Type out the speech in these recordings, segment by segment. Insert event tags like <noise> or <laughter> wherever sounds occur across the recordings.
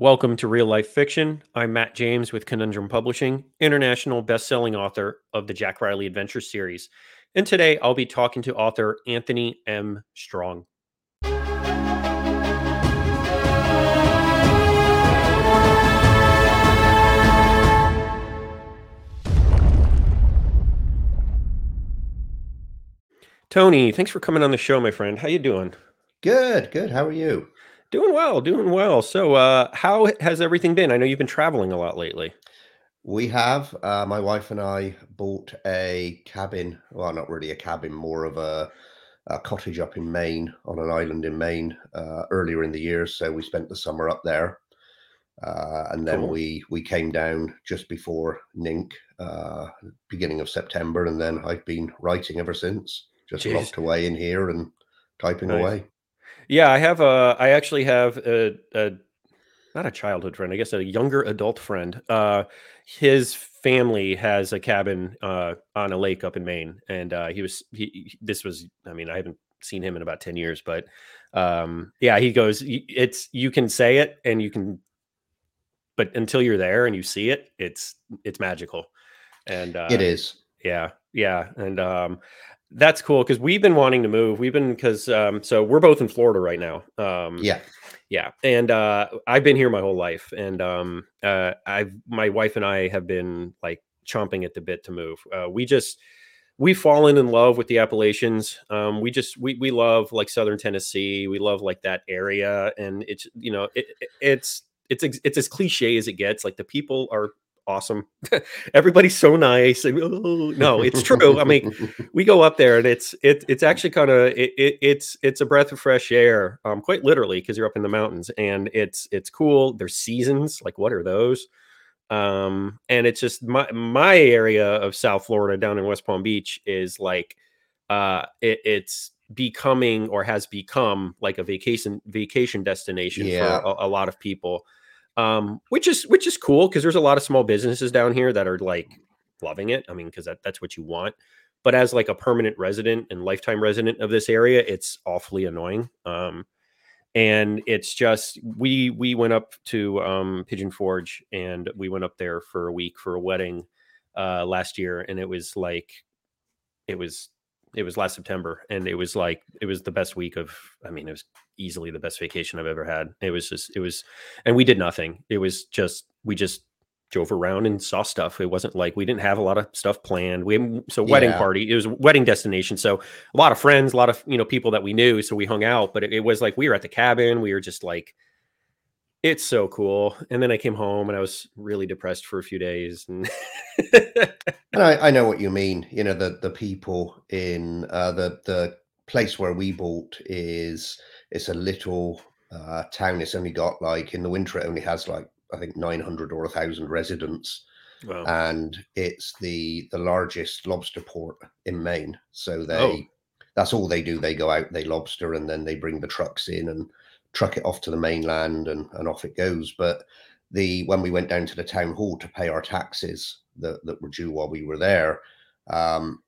Welcome to Real Life Fiction. I'm Matt James with Conundrum Publishing, international best-selling author of the Jack Riley Adventure series. And today I'll be talking to author Anthony M. Strong. Tony, thanks for coming on the show, my friend. How you doing? Good, good. How are you? Doing well, doing well. So, uh, how has everything been? I know you've been traveling a lot lately. We have, uh, my wife and I bought a cabin. Well, not really a cabin, more of a, a cottage up in Maine, on an island in Maine, uh, earlier in the year. So we spent the summer up there, uh, and then Cool. we we came down just before NINC, uh, beginning of September, and then I've been writing ever since. Just Jeez, locked away in here and typing nice. away. Yeah, I have a. I actually have a, a not a childhood friend. I guess a younger adult friend. Uh, his family has a cabin uh, on a lake up in Maine, and uh, he was. He, this was. I mean, I haven't seen him in about ten years, but um, yeah, he goes. It's you can say it, and you can, but until you're there and you see it, it's it's magical. And It uh, is. yeah, yeah, and um, that's cool because we've been wanting to move. We've been because um, so we're both in Florida right now. Um, Yeah. yeah, and uh, I've been here my whole life, and um, uh, I've my wife and I have been like chomping at the bit to move. Uh, we just we've fallen in love with the Appalachians. Um, we just we we love like Southern Tennessee. We love like that area, and it's you know it, it- it's it's it's as cliche as it gets. Like the people are awesome. <laughs> Everybody's so nice. And, oh, no, it's true. I mean, <laughs> we go up there and it's it, it's actually kind of it, it, it's it's a breath of fresh air um quite literally because you're up in the mountains and it's it's cool there's seasons like what are those um and it's just my my area of south florida down in west palm beach is like uh it, it's becoming or has become like a vacation vacation destination Yeah. for a, a lot of people um which is which is cool because there's a lot of small businesses down here that are like loving it. I mean because that, that's what you want. But as like a permanent resident and lifetime resident of this area it's awfully annoying. Um and it's just we we went up to um pigeon forge and we went up there for a week for a wedding uh last year and it was like it was it was last september and it was like it was the best week of i mean it was easily the best vacation i've ever had. It was just it was and we did nothing. It was just we just drove around and saw stuff. It wasn't like we didn't have a lot of stuff planned. We so wedding Yeah. party it was a wedding destination so a lot of friends a lot of you know people that we knew so we hung out but it, it was like we were at the cabin we were just like it's so cool and then i came home and i was really depressed for a few days and And I, I know what <laughs> you mean. You know, the the people in uh, the the place where we bought is it's a little uh, town. It's only got like in the winter it only has like I think nine hundred or a thousand residents, well and it's the the largest lobster port in Maine. So they Oh. that's all they do. They go out, they lobster, and then they bring the trucks in and truck it off to the mainland, and and off it goes. But the when we went down to the town hall to pay our taxes that, that were due while we were there, um,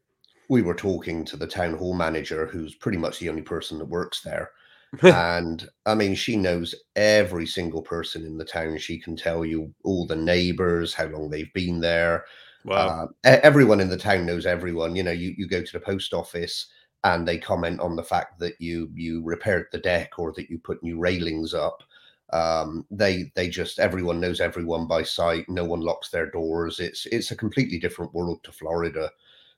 we were talking to the town hall manager, who's pretty much the only person that works there. <laughs> And I mean, she knows every single person in the town. She can tell you all the neighbors, how long they've been there. wow Uh, everyone in the town knows everyone. You know, you, you go to the post office and they comment on the fact that you you repaired the deck or that you put new railings up. Um, they they just everyone knows everyone by sight. No one locks their doors. It's it's a completely different world to Florida.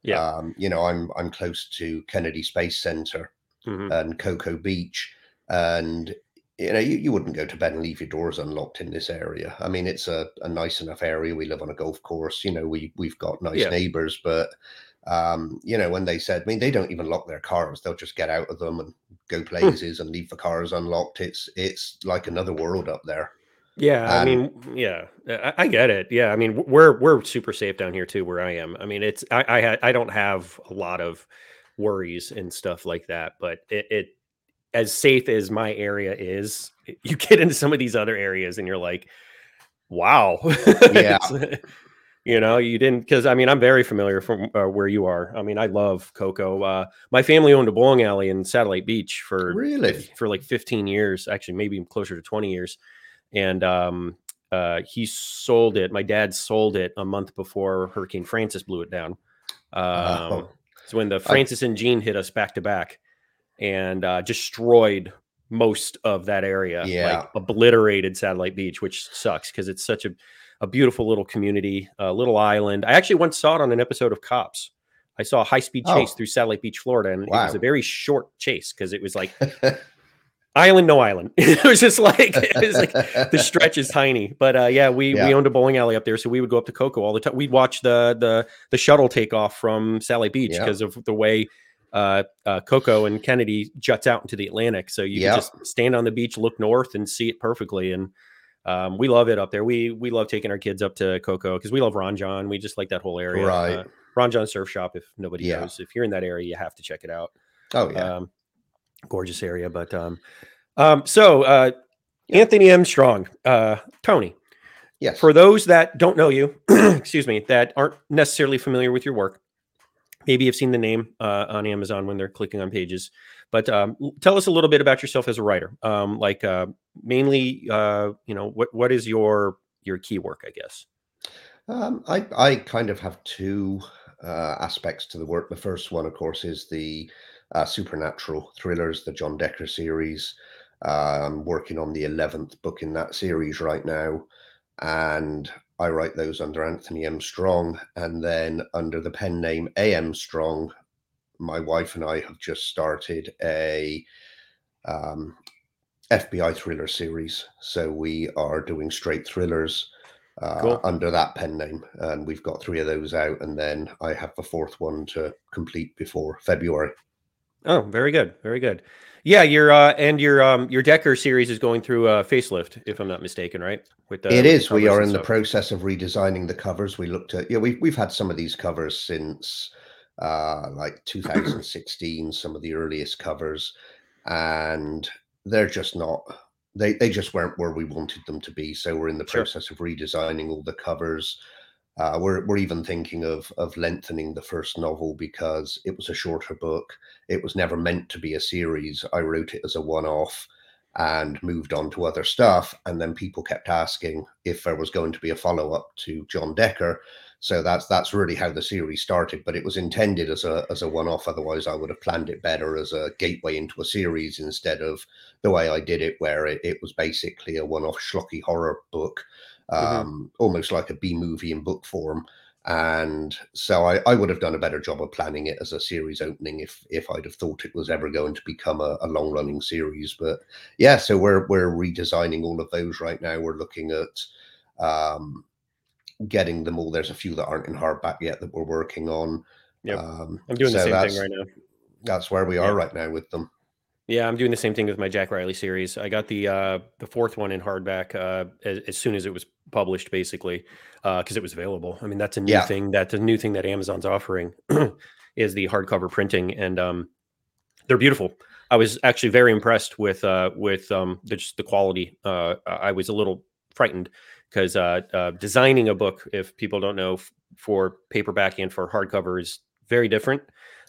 yeah Um, you know, I'm I'm close to Kennedy Space Center mhm. and Cocoa Beach, and you know you, you wouldn't go to bed and leave your doors unlocked in this area. I mean, it's a, a nice enough area. We live on a golf course. You know, we we've got nice Yeah. neighbors, but um, you know, when they said, I mean, they don't even lock their cars. They'll just get out of them and go places and leave the cars unlocked. It's it's like another world up there. Yeah, I mean, yeah, I, I get it. Yeah, I mean, we're we're super safe down here too, where I am. I mean, it's I I, ha- I don't have a lot of worries and stuff like that, but it, it as safe as my area is, <laughs> you get into some of these other areas and you're like, wow, <laughs> yeah, you know, you didn't because I mean, I'm very familiar from uh, where you are. I mean, I love Cocoa. Uh, my family owned a bowling alley in Satellite Beach for really, for like 15 years, actually, maybe closer to 20 years and um, uh, he sold it. My dad sold it a month before Hurricane Frances blew it down. Um, Oh. So when the Frances and Jeanne hit us back to back and uh, destroyed most of that area, Yeah. like obliterated Satellite Beach, which sucks because it's such a, a beautiful little community, a little island. I actually once saw it on an episode of Cops. I saw a high speed chase Oh. through Satellite Beach, Florida, and it was a very short chase because it was like <laughs> island, no island. <laughs> it was just like it was like the <laughs> stretch is tiny. But uh, yeah, we Yeah. we owned a bowling alley up there, so we would go up to Cocoa all the time. We'd watch the the the shuttle take off from Sally Beach Yeah. because of the way uh, uh, Cocoa and Kennedy juts out into the Atlantic. So you Yeah. just stand on the beach, look north, and see it perfectly. And um, we love it up there. We we love taking our kids up to Cocoa because we love Ron Jon. We just like that whole area. Right. Uh, Ron Jon Surf Shop. If nobody Yeah. knows, if you're in that area, you have to check it out oh yeah. um, gorgeous area. But um, um, so uh, Anthony M. Strong, uh, Tony. yes. For those that don't know you, <clears throat> excuse me, that aren't necessarily familiar with your work, maybe you've seen the name uh, on Amazon when they're clicking on pages. But um, tell us a little bit about yourself as a writer. Um, like uh, mainly, uh, you know, what what is your your key work? I guess. Um, I I kind of have two uh, aspects to the work. The first one, of course, is the uh, supernatural thrillers, the John Decker series. I'm working on the eleventh book in that series right now, and I write those under Anthony M. Strong, and then under the pen name A. M. Strong, my wife and I have just started a um, FBI thriller series. So we are doing straight thrillers uh, Cool. under that pen name, and we've got three of those out, and then I have the fourth one to complete before February. Oh, very good, very good. Yeah, your uh, and your um, your Decker series is going through a facelift, if I'm not mistaken, right? With the, it with the. We are in the process of redesigning the covers. We looked at, yeah, we've we've had some of these covers since uh, like 2016, some of the earliest covers, and they're just not. They they just weren't where we wanted them to be. So we're in the Sure. process of redesigning all the covers. Uh, we're we're even thinking of of lengthening the first novel because it was a shorter book. It was never meant to be a series. I wrote it as a one-off and moved on to other stuff. And then people kept asking if there was going to be a follow-up to John Decker. So that's that's really how the series started. But it was intended as a as a one-off. Otherwise, I would have planned it better as a gateway into a series instead of the way I did it, where it, it was basically a one-off schlocky horror book, Mhm. um, almost like a B movie in book form. And so I, I would have done a better job of planning it as a series opening if if I'd have thought it was ever going to become a, a long running series. But yeah, so we're we're redesigning all of those right now. We're looking at um, getting them all. There's a few that aren't in hardback yet that we're working on. Yeah, Um, I'm doing the same thing right now. That's where we are right now with them. Yeah, I'm doing the same thing with my Jack Riley series. I got the uh, the fourth one in hardback uh, as, as soon as it was published, basically, because it was available. I mean, that's a new Yeah. thing. That's a new thing that Amazon's offering <clears throat> is the hardcover printing, and um, they're beautiful. I was actually very impressed with uh, with um, the, just the quality. Uh, I was a little frightened because uh, uh, designing a book, if people don't know, f- for paperback and for hardcover is very different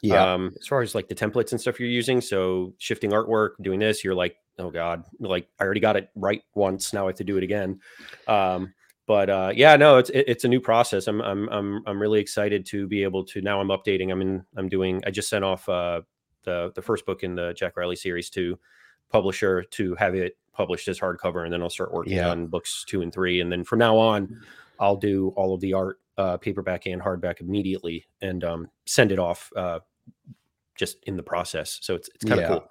Yeah. um as far as like the templates and stuff you're using so shifting artwork doing this you're like oh god like i already got it right once now i have to do it again um but uh yeah no it's it- it's a new process i'm i'm i'm, I'm really excited to be able to now i'm updating i'm in i'm doing i just sent off uh the the first book in the jack riley series to publisher to have it published as hardcover and then i'll start working Yeah. on books two and three and then from now on i'll do all of the art uh paperback and hardback immediately and um send it off uh just in the process. So it's it's kind of Yeah. cool.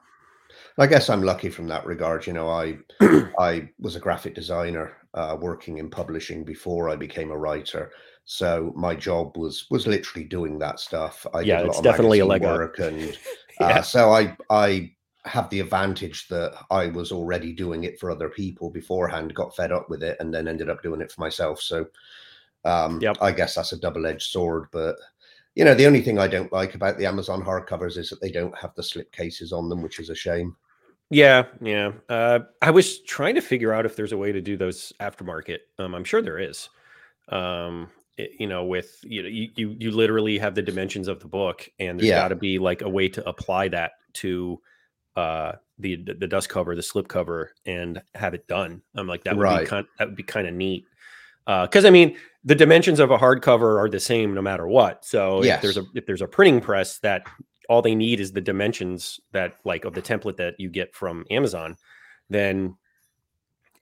I guess I'm lucky from that regard. You know, I <clears throat> I was a graphic designer uh, working in publishing before I became a writer. So my job was was literally doing that stuff. I Yeah, did a lot it's of definitely a leg up. work, and <laughs> Yeah. uh, so I I have the advantage that I was already doing it for other people beforehand. Got fed up with it, and then ended up doing it for myself. So um, Yep. I guess that's a double edged sword, but. You know, the only thing I don't like about the Amazon hardcovers is that they don't have the slip cases on them, which is a shame. Yeah, yeah. Uh, I was trying to figure out if there's a way to do those aftermarket. Um, I'm sure there is. Um, it- you know, with you know, you, you you literally have the dimensions of the book, and there's Yeah. got to be like a way to apply that to uh, the the dust cover, the slip cover, and have it done. I'm like that would Right. be kind that would be kind of neat. Because I mean, the dimensions of a hardcover are the same no matter what. So if there's a if there's a printing press that all they need is the dimensions that like of the template that you get from Amazon, then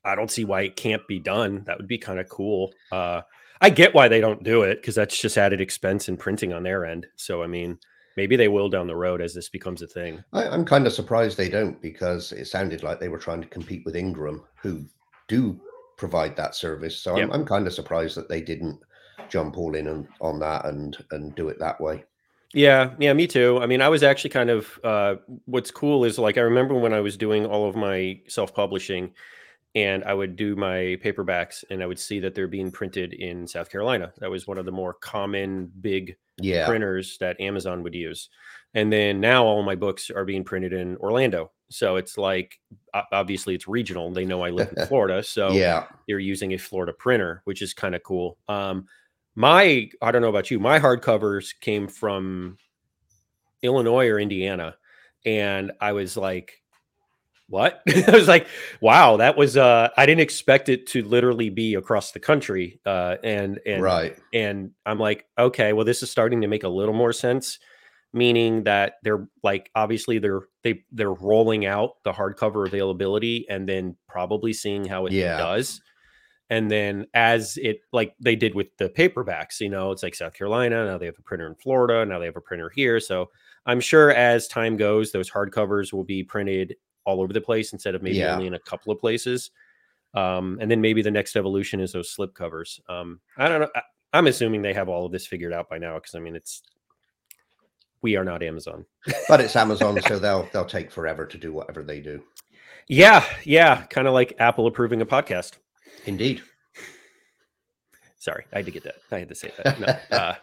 I don't see why it can't be done. That would be kind of cool. Uh, I get why they don't do it because that's just added expense in printing on their end. So I mean, maybe they will down the road as this becomes a thing. I, I'm kind of surprised they don't because it sounded like they were trying to compete with Ingram, who do provide that service. So Yep. I'm, I'm kind of surprised that they didn't jump all in on, on that and and do it that way. Yeah, yeah, me too. I mean, I was actually kind of uh what's cool is like I remember when I was doing all of my self-publishing and I would do my paperbacks and I would see that they're being printed in South Carolina. That was one of the more common big Yeah, printers that Amazon would use. And then now all my books are being printed in Orlando. So it's like obviously it's regional. They know I live in <laughs> Florida, so yeah, they're using a Florida printer, which is kind of cool. Um, my I don't know about you, my hardcovers came from Illinois or Indiana, and I was like, "What?" <laughs> I was like, "Wow, that was." Uh, I didn't expect it to literally be across the country, uh, and and right. and I'm like, okay, well, this is starting to make a little more sense. Meaning that they're like obviously they're they they're rolling out the hardcover availability and then probably seeing how it Yeah. does. And then as it like they did with the paperbacks, you know, it's like South Carolina, now they have a printer in Florida, now they have a printer here. So I'm sure as time goes, those hardcovers will be printed all over the place instead of maybe Yeah. only in a couple of places. Um, and then maybe the next evolution is those slip covers. Um, I don't know. I, I'm assuming they have all of this figured out by now because I mean, it's we are not Amazon. But it's <laughs> Amazon, so they'll they'll take forever to do whatever they do. Yeah, yeah, kind of like Apple approving a podcast. Indeed. Sorry, I had to get that. I had to say that. No, uh,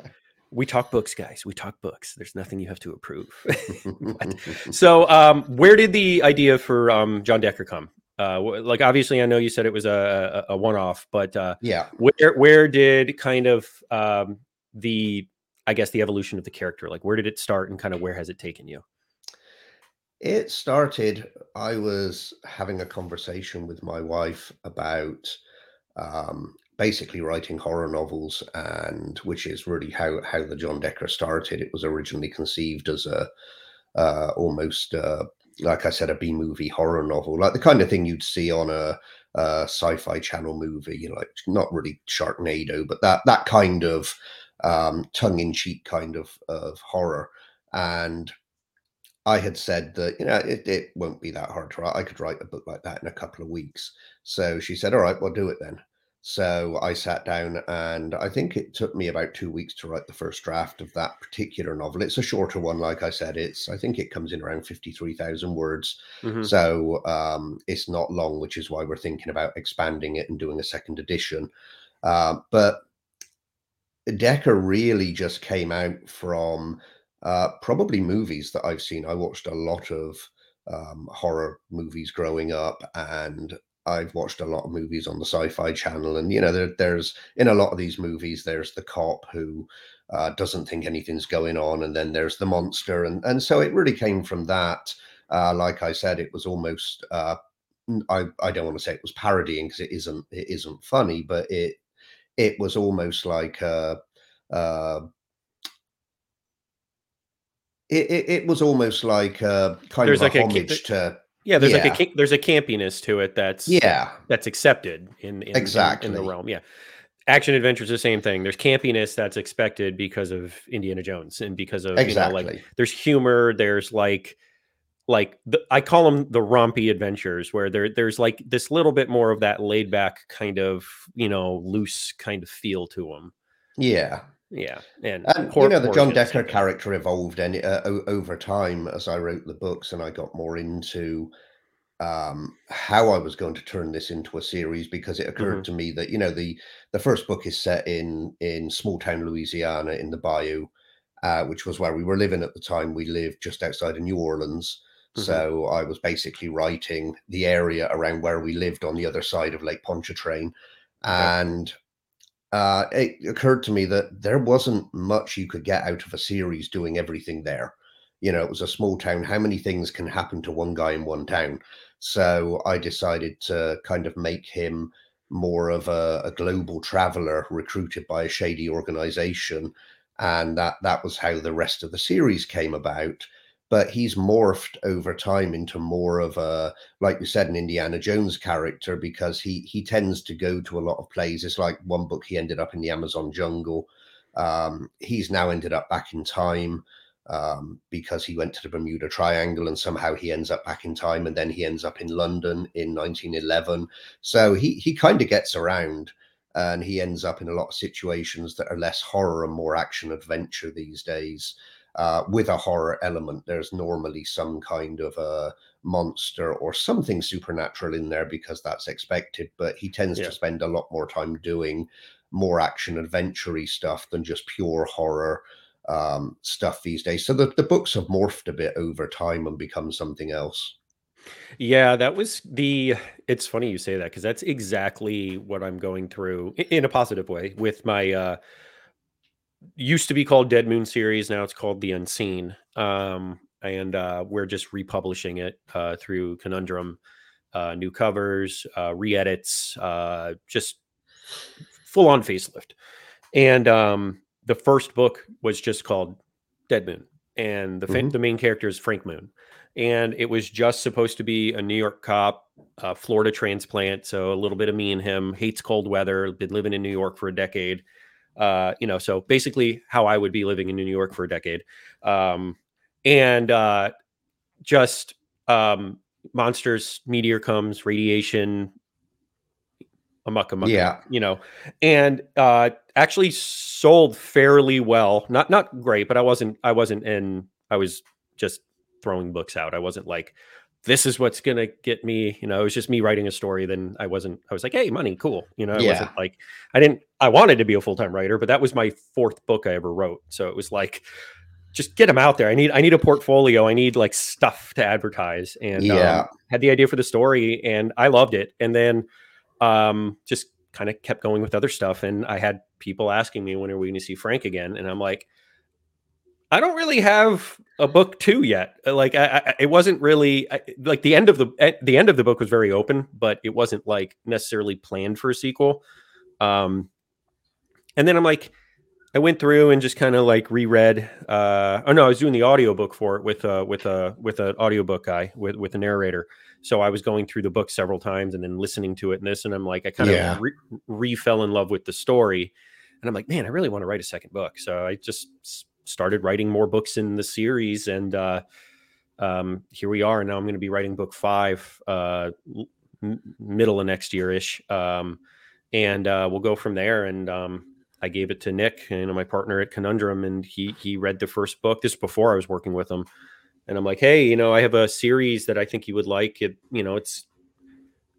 we talk books, guys. We talk books. There's nothing you have to approve. <laughs> <laughs> So, um, where did the idea for um, John Decker come? Uh, like, obviously, I know you said it was a, a, a one-off, but uh, yeah. where where did kind of um, the I guess the evolution of the character, like, where did it start, and kind of where has it taken you? It started, I was having a conversation with my wife about um, basically writing horror novels, and which is really how how the John Decker started. It was originally conceived as a uh, almost uh, like I said, a B movie horror novel, like the kind of thing you'd see on a, a sci-fi channel movie. You know, like not really Sharknado, but that that kind of um, tongue-in-cheek kind of of horror. And I had said that, you know, it, it won't be that hard to write. I could write a book like that in a couple of weeks. So she said, All right, we'll do it then. So I sat down and I think it took me about two weeks to write the first draft of that particular novel. It's a shorter one, like I said. It's I think it comes in around 53,000 words. Mhm. So um, it's not long, which is why we're thinking about expanding it and doing a second edition. Uh, but Decker really just came out from uh, probably movies that I've seen. I watched a lot of um, horror movies growing up, and I've watched a lot of movies on the Sci-Fi Channel. And you know, there, there's in a lot of these movies, there's the cop who uh, doesn't think anything's going on, and then there's the monster, and and so it really came from that. Uh, like I said, it was almost. Uh, I, I don't want to say it was parodying because it isn't it isn't funny, but it it was almost like a, uh, it, it, it was almost like a kind There's of like a a homage to Yeah, there's like a there's a campiness to it that's yeah that's accepted in, in in- in the realm. Yeah. Action adventure is the same thing. There's campiness that's expected because of Indiana Jones and because of exactly you know like there's humor, there's like like the, I call them the rompy adventures where there there's like this little bit more of that laid back kind of, you know, loose kind of feel to them. yeah Yeah. And, and you know the John got the same Decker character evolved any uh, over time as I wrote the books and I got more into um how I was going to turn this into a series because it occurred Mhm. to me that you know the the first book is set in in small town Louisiana in the bayou uh which was where we were living at the time we lived just outside of New Orleans Mhm. so I was basically writing the area around where we lived on the other side of Lake Pontchartrain and uh it occurred to me that there wasn't much you could get out of a series doing everything there you know, it was a small town. How many things can happen to one guy in one town? So I decided to kind of make him more of a, a global traveler recruited by a shady organization. And that that was how the rest of the series came about but he's morphed over time into more of a like you said an indiana jones character because he he tends to go to a lot of places. It's like one book he ended up in the amazon jungle. Um, he's now ended up back in time um, because he went to the bermuda triangle and somehow he ends up back in time and then he ends up in london in 1911 so he he kind of gets around and he ends up in a lot of situations that are less horror and more action adventure these days uh, with a horror element. There's normally some kind of a monster or something supernatural in there because that's expected. But he tends yeah. to spend a lot more time doing more action adventure stuff than just pure horror um, stuff these days. So the, the books have morphed a bit over time and become something else. Yeah, that was the. It's funny you say that because that's exactly what I'm going through in a positive way with my uh, used to be called Dead Moon series. Now it's called The Unseen. Um, and uh, we're just republishing it uh, through Conundrum, uh, new covers, uh, re-edits, uh, just full on facelift. And um, the first book was just called Dead Moon, and the mm-hmm. the main character is Frank Moon, and it was just supposed to be a New York cop, Florida transplant, so a little bit of me and him. Hates cold weather, been living in New York for a decade uh, you know, so basically how I would be living in New York for a decade. Um, and uh, just um, monsters, meteor comes, radiation, amok amok, yeah, you know, and uh, actually sold fairly well. Not not great, but I wasn't I wasn't in. I was just throwing books out. I wasn't like this is what's gonna get me you know it was just me writing a story then i wasn't i was like hey money cool you know it yeah. wasn't like i didn't i wanted to be a full-time writer but that was my fourth book i ever wrote so it was like just get them out there. I need i need a portfolio. I need like stuff to advertise and yeah. um, had the idea for the story and i loved it and then um just kind of kept going with other stuff and i had people asking me when are we going to see frank again? And i'm like I don't really have a book two yet. Uh, like I, I, it wasn't really I, like the end of the the end of the book was very open, but it wasn't like necessarily planned for a sequel. Um, and then I'm like, I went through and just kind of like reread. Uh, oh no, I was doing the audiobook for it with uh with a with an audiobook guy with with a narrator. So I was going through the book several times and then listening to it and this, and I'm like, I kind yeah. of re, re fell in love with the story, and I'm like, man, I really want to write a second book. So I just started writing more books in the series, and uh, um, here we are. And now I'm going to be writing book five, uh, m- middle of next year ish, um, and uh, we'll go from there. And um, I gave it to Nick, you know, my partner at Conundrum, and he he read the first book. This before I was working with him, and I'm like, hey, you know, I have a series that I think you would like. It, you know, it's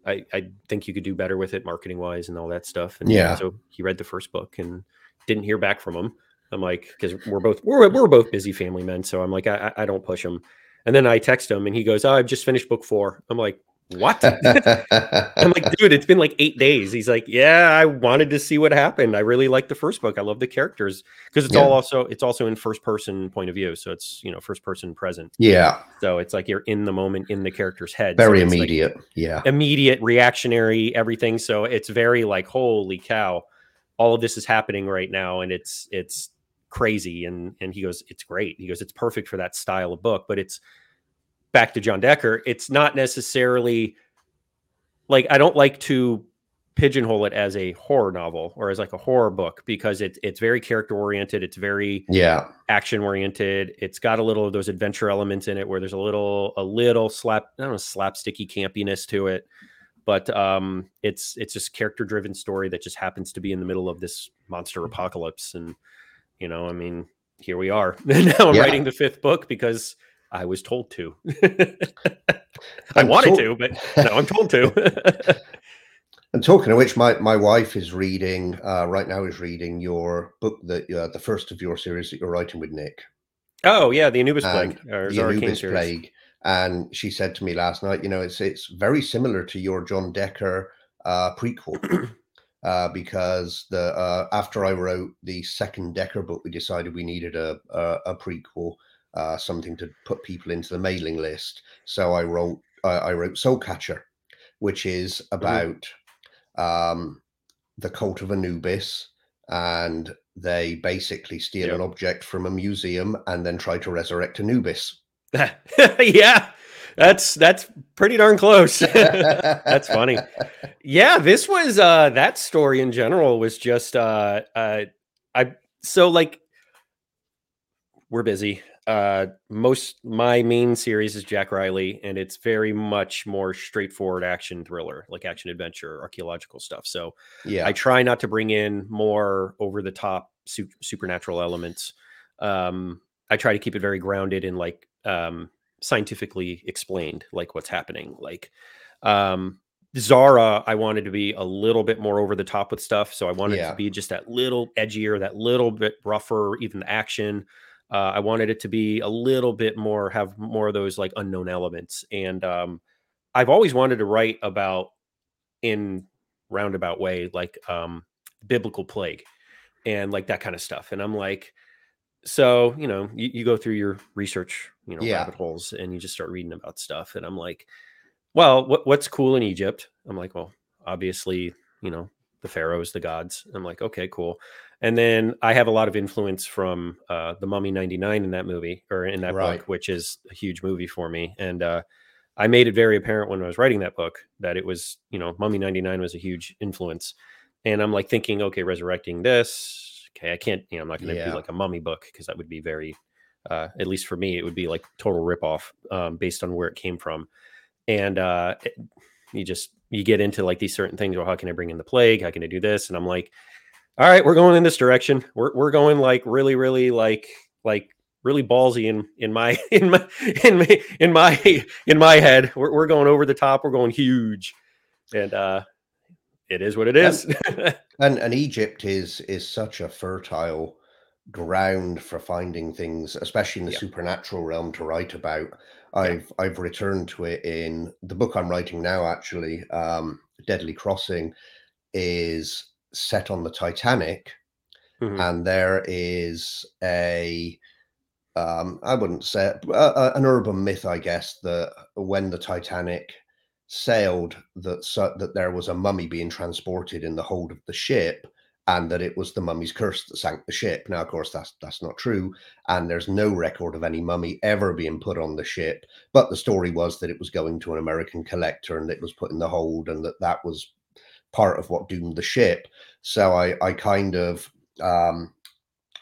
I, I think you could do better with it marketing wise and all that stuff. And yeah, so he read the first book and didn't hear back from him. I'm like, because we're both we're we're both busy family men, so I'm like, I I don't push him. And then I text him, and he goes, "Oh, I've just finished book four. I'm like, "What?" <laughs> I'm like, "Dude, it's been like eight days." He's like, "Yeah, I wanted to see what happened. I really like the first book. I love the characters because it's yeah. all also it's also in first person point of view, so it's you know first person present. Yeah. So it's like you're in the moment in the character's head. Very so immediate. Like yeah. Immediate, reactionary, everything. So it's very like, holy cow, all of this is happening right now, and it's it's crazy and and he goes it's great. He goes it's perfect for that style of book. But it's back to john decker it's not necessarily like i don't like to pigeonhole it as a horror novel or as like a horror book because it's it's very character oriented it's very yeah. action oriented it's got a little of those adventure elements in it where there's a little a little slap i don't know slapsticky campiness to it but um it's it's just character driven story that just happens to be in the middle of this monster mm-hmm. apocalypse and you know, I mean, here we are. <laughs> now I'm yeah. writing the fifth book because I was told to. <laughs> I wanted to, but no, I'm told to. <laughs> and talking of which, my, my wife is reading uh, right now is reading your book that uh, the first of your series that you're writing with Nick. Oh yeah, the Anubis and plague, the Anubis plague. And she said to me last night, you know, it's it's very similar to your John Decker uh, prequel. <clears throat> uh, because the uh, after I wrote the second Decker book, we decided we needed a a, a prequel, uh, something to put people into the mailing list. So I wrote I wrote Soul Catcher, which is Mm-hmm. about um, the cult of Anubis, and they basically steal Yep. an object from a museum and then try to resurrect Anubis. <laughs> yeah, that's that's pretty darn close. <laughs> that's funny. Yeah, this was uh that story in general was just uh uh I so like we're busy. Uh most my main series is Jack Riley and it's very much more straightforward action thriller, like action adventure, archaeological stuff. So Yeah, I try not to bring in more over the top su- supernatural elements. Um, I try to keep it very grounded in like um, scientifically explained, like what's happening. Like um, Zara, I wanted to be a little bit more over the top with stuff, so I wanted it Yeah. to be just that little edgier, that little bit rougher, even the action. Uh, I wanted it to be a little bit more, have more of those like unknown elements. And um, I've always wanted to write about in roundabout way like um biblical plague and like that kind of stuff and i'm like so you know you, you go through your research you know Yeah. rabbit holes and you just start reading about stuff and i'm like well what, what's cool in egypt i'm like well obviously you know the pharaohs the gods i'm like okay cool and then i have a lot of influence from uh the mummy 99 in that movie or in that Right. book which is a huge movie for me and uh I made it very apparent when I was writing that book that it was, you know, Mummy 99 was a huge influence. And I'm like thinking, okay, resurrecting this. Okay, I can't, you know, I'm not going to Yeah. do like a mummy book because that would be very, uh, at least for me, it would be like total ripoff um, based on where it came from. And uh, it- you just, you get into like these certain things. Well, how can I bring in the plague? How can I do this? And I'm like, all right, we're going in this direction. We're, we're going like really, really like, like, really ballsy in in my <laughs> in my in my in my in my head we're, we're going over the top we're going huge and uh it is what it is and and Egypt is is such a fertile ground for finding things, especially in the Yeah. supernatural realm, to write about. I've I've returned to it in the book I'm writing now. Actually, um, Deadly Crossing is set on the Titanic, Mhm. and there is a um, I wouldn't say a- a- an urban myth, I guess, that when the Titanic sailed, that so, that there was a mummy being transported in the hold of the ship, and that it was the mummy's curse that sank the ship. Now, of course, that's that's not true, and there's no record of any mummy ever being put on the ship. But the story was that it was going to an American collector, and it was put in the hold, and that that was part of what doomed the ship. So I I kind of um,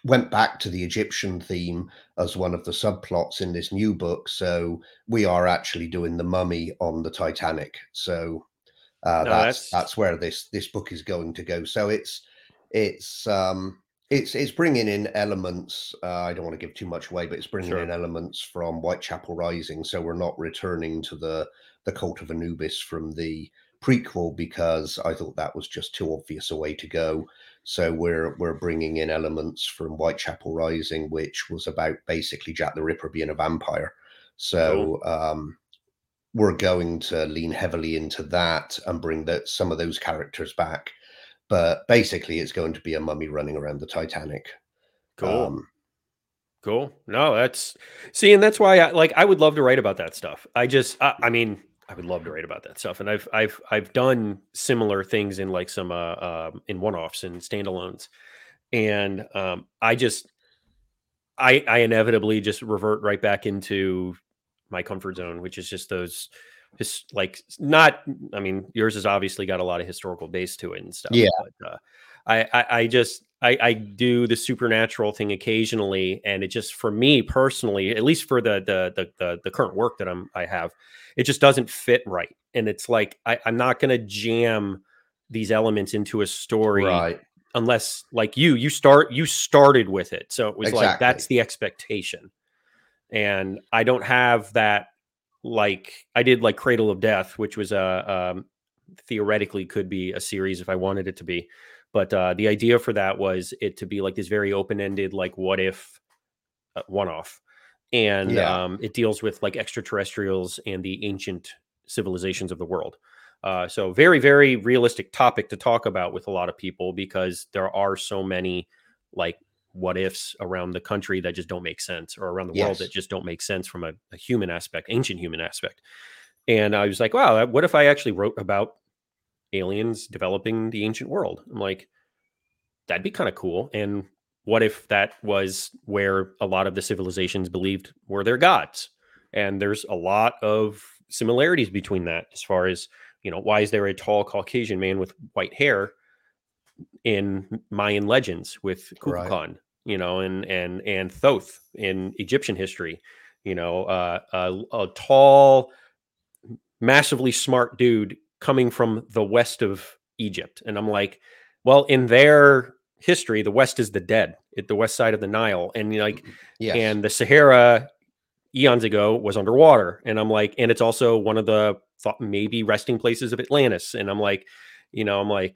went back to the Egyptian theme as one of the subplots in this new book. So we are actually doing the mummy on the Titanic. So uh, No, that's that's- that's where this this book is going to go. So it's it's um it's it's bringing in elements. Uh, I don't want to give too much away, but it's bringing Sure. in elements from Whitechapel Rising. So we're not returning to the the cult of Anubis from the prequel because I thought that was just too obvious a way to go. So we're we're bringing in elements from Whitechapel Rising, which was about basically Jack the Ripper being a vampire. So um, we're going to lean heavily into that and bring that some of those characters back. But basically, it's going to be a mummy running around the Titanic. cool Um, cool no that's see and that's why i like i would love to write about that stuff i just I, I mean i would love to write about that stuff and i've i've i've done similar things in like some uh um in one-offs and standalones and um i just i i inevitably just revert right back into my comfort zone which is just those just like not i mean yours has obviously got a lot of historical base to it and stuff Yeah. but uh I, I i just i i do the supernatural thing occasionally and it just for me personally at least for the the the the, the current work that i'm i have it just doesn't fit right and it's like I, i'm not going to jam these elements into a story right. unless like you you start you started with it so it was like that's the expectation and i don't have that like i did like cradle of death which was a um, theoretically could be a series if i wanted it to be but uh, the idea for that was it to be like this very open-ended like what if uh, one-off and Yeah. um, it deals with like extraterrestrials and the ancient civilizations of the world uh, so very very realistic topic to talk about with a lot of people because there are so many like what ifs around the country that just don't make sense, or around the yes. world that just don't make sense from a, a human aspect, ancient human aspect. And I was like, wow, what if I actually wrote about aliens developing the ancient world? I'm like, that'd be kind of cool. And what if that was where a lot of the civilizations believed were their gods? And there's a lot of similarities between that as far as, you know, why is there a tall Caucasian man with white hair in Mayan legends with Kukulkan, right. you know, and and and Thoth in Egyptian history, you know, uh, a, a tall, massively smart dude coming from the west of Egypt, and I'm like, well, in their history, the West is the dead, at the west side of the Nile, and like, mm-hmm. yes. and the Sahara eons ago was underwater, and I'm like, and it's also one of the thought maybe resting places of Atlantis, and I'm like, you know, I'm like,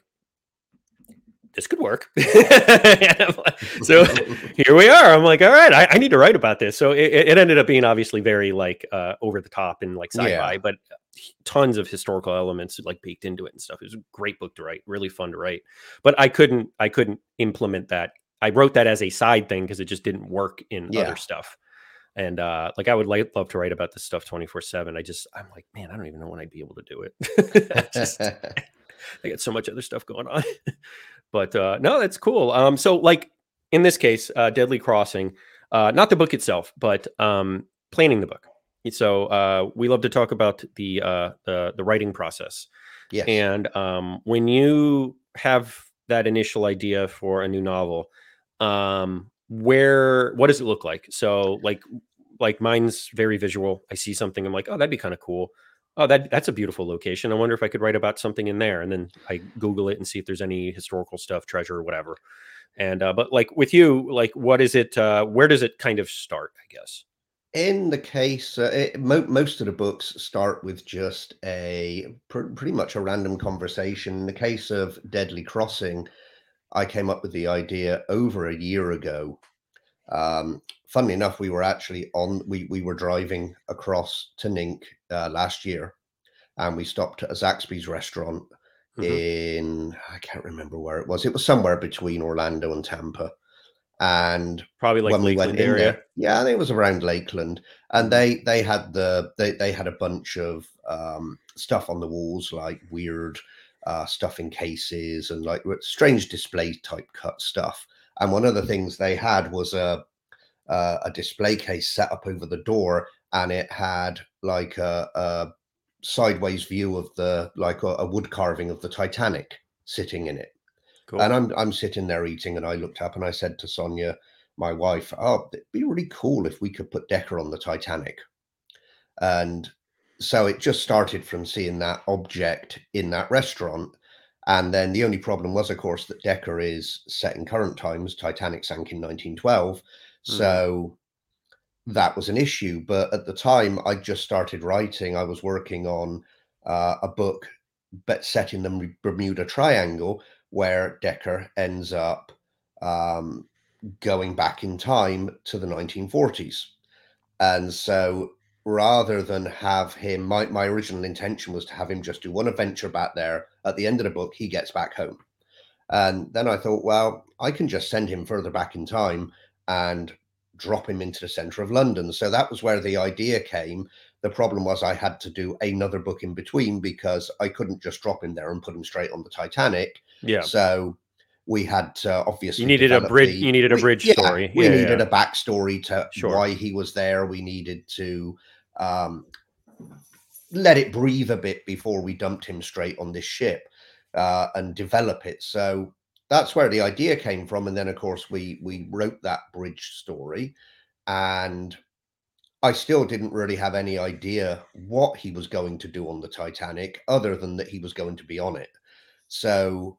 this could work. <laughs> so here we are. I'm like, all right, I, I need to write about this. So it, it, ended up being obviously very like uh, over the top and like sci-fi, yeah. but tons of historical elements like baked into it and stuff. It was a great book to write, really fun to write. But I couldn't, I couldn't implement that. I wrote that as a side thing because it just didn't work in yeah. other stuff. And uh, like I would like love to write about this stuff 24 seven. I just, I'm like, man, I don't even know when I'd be able to do it. <laughs> just, <laughs> I got so much other stuff going on. But uh, no, that's cool. Um, so like in this case, uh, Deadly Crossing, uh, not the book itself, but um, planning the book. So uh, we love to talk about the uh, the, the writing process. Yes. And um, when you have that initial idea for a new novel, um, where what does it look like? So like like mine's very visual. I see something, I'm like, oh, that'd be kind of cool oh that that's a beautiful location i wonder if i could write about something in there and then i google it and see if there's any historical stuff treasure or whatever. And uh, but like with you like what is it uh, where does it kind of start i guess? In the case uh, it, mo- most of the books start with just a pr- pretty much a random conversation. In the case of deadly crossing i came up with the idea over a year ago. Um, funnily enough, we were actually on, we, we were driving across to NINC uh, last year and we stopped at a Zaxby's restaurant mm-hmm. in, I can't remember where it was. It was somewhere between Orlando and Tampa. And probably like when Lakeland we went area. There, yeah, I think it was around Lakeland. And mm-hmm. they they had the they they had a bunch of um, stuff on the walls, like weird uh, stuff in cases and like strange display type cut stuff. And one of the things they had was a uh, a display case set up over the door, and it had like a, a sideways view of the like a, a, wood carving of the Titanic sitting in it. Cool. And I'm I'm sitting there eating, and I looked up and I said to Sonia, my wife, "Oh, it'd be really cool if we could put Decker on the Titanic." And so it just started from seeing that object in that restaurant. And then the only problem was, of course, that Decker is set in current times. Titanic sank in 1912. Mm. So that was an issue. But at the time, I just started writing. I was working on uh, a book, but set in the Bermuda Triangle, where Decker ends up um, going back in time to the 1940s. And so rather than have him, my, my original intention was to have him just do one adventure back there. At the end of the book, he gets back home. And then I thought, well, I can just send him further back in time and drop him into the center of London. So that was where the idea came. The problem was I had to do another book in between because I couldn't just drop him there and put him straight on the Titanic. Yeah. So we had to obviously you needed a bridge. The, you needed a bridge we, story. Yeah, we yeah, needed yeah. a backstory to sure. why he was there. We needed to um, let it breathe a bit before we dumped him straight on this ship uh, and develop it. So that's where the idea came from and then of course we we wrote that bridge story and i still didn't really have any idea what he was going to do on the titanic other than that he was going to be on it. So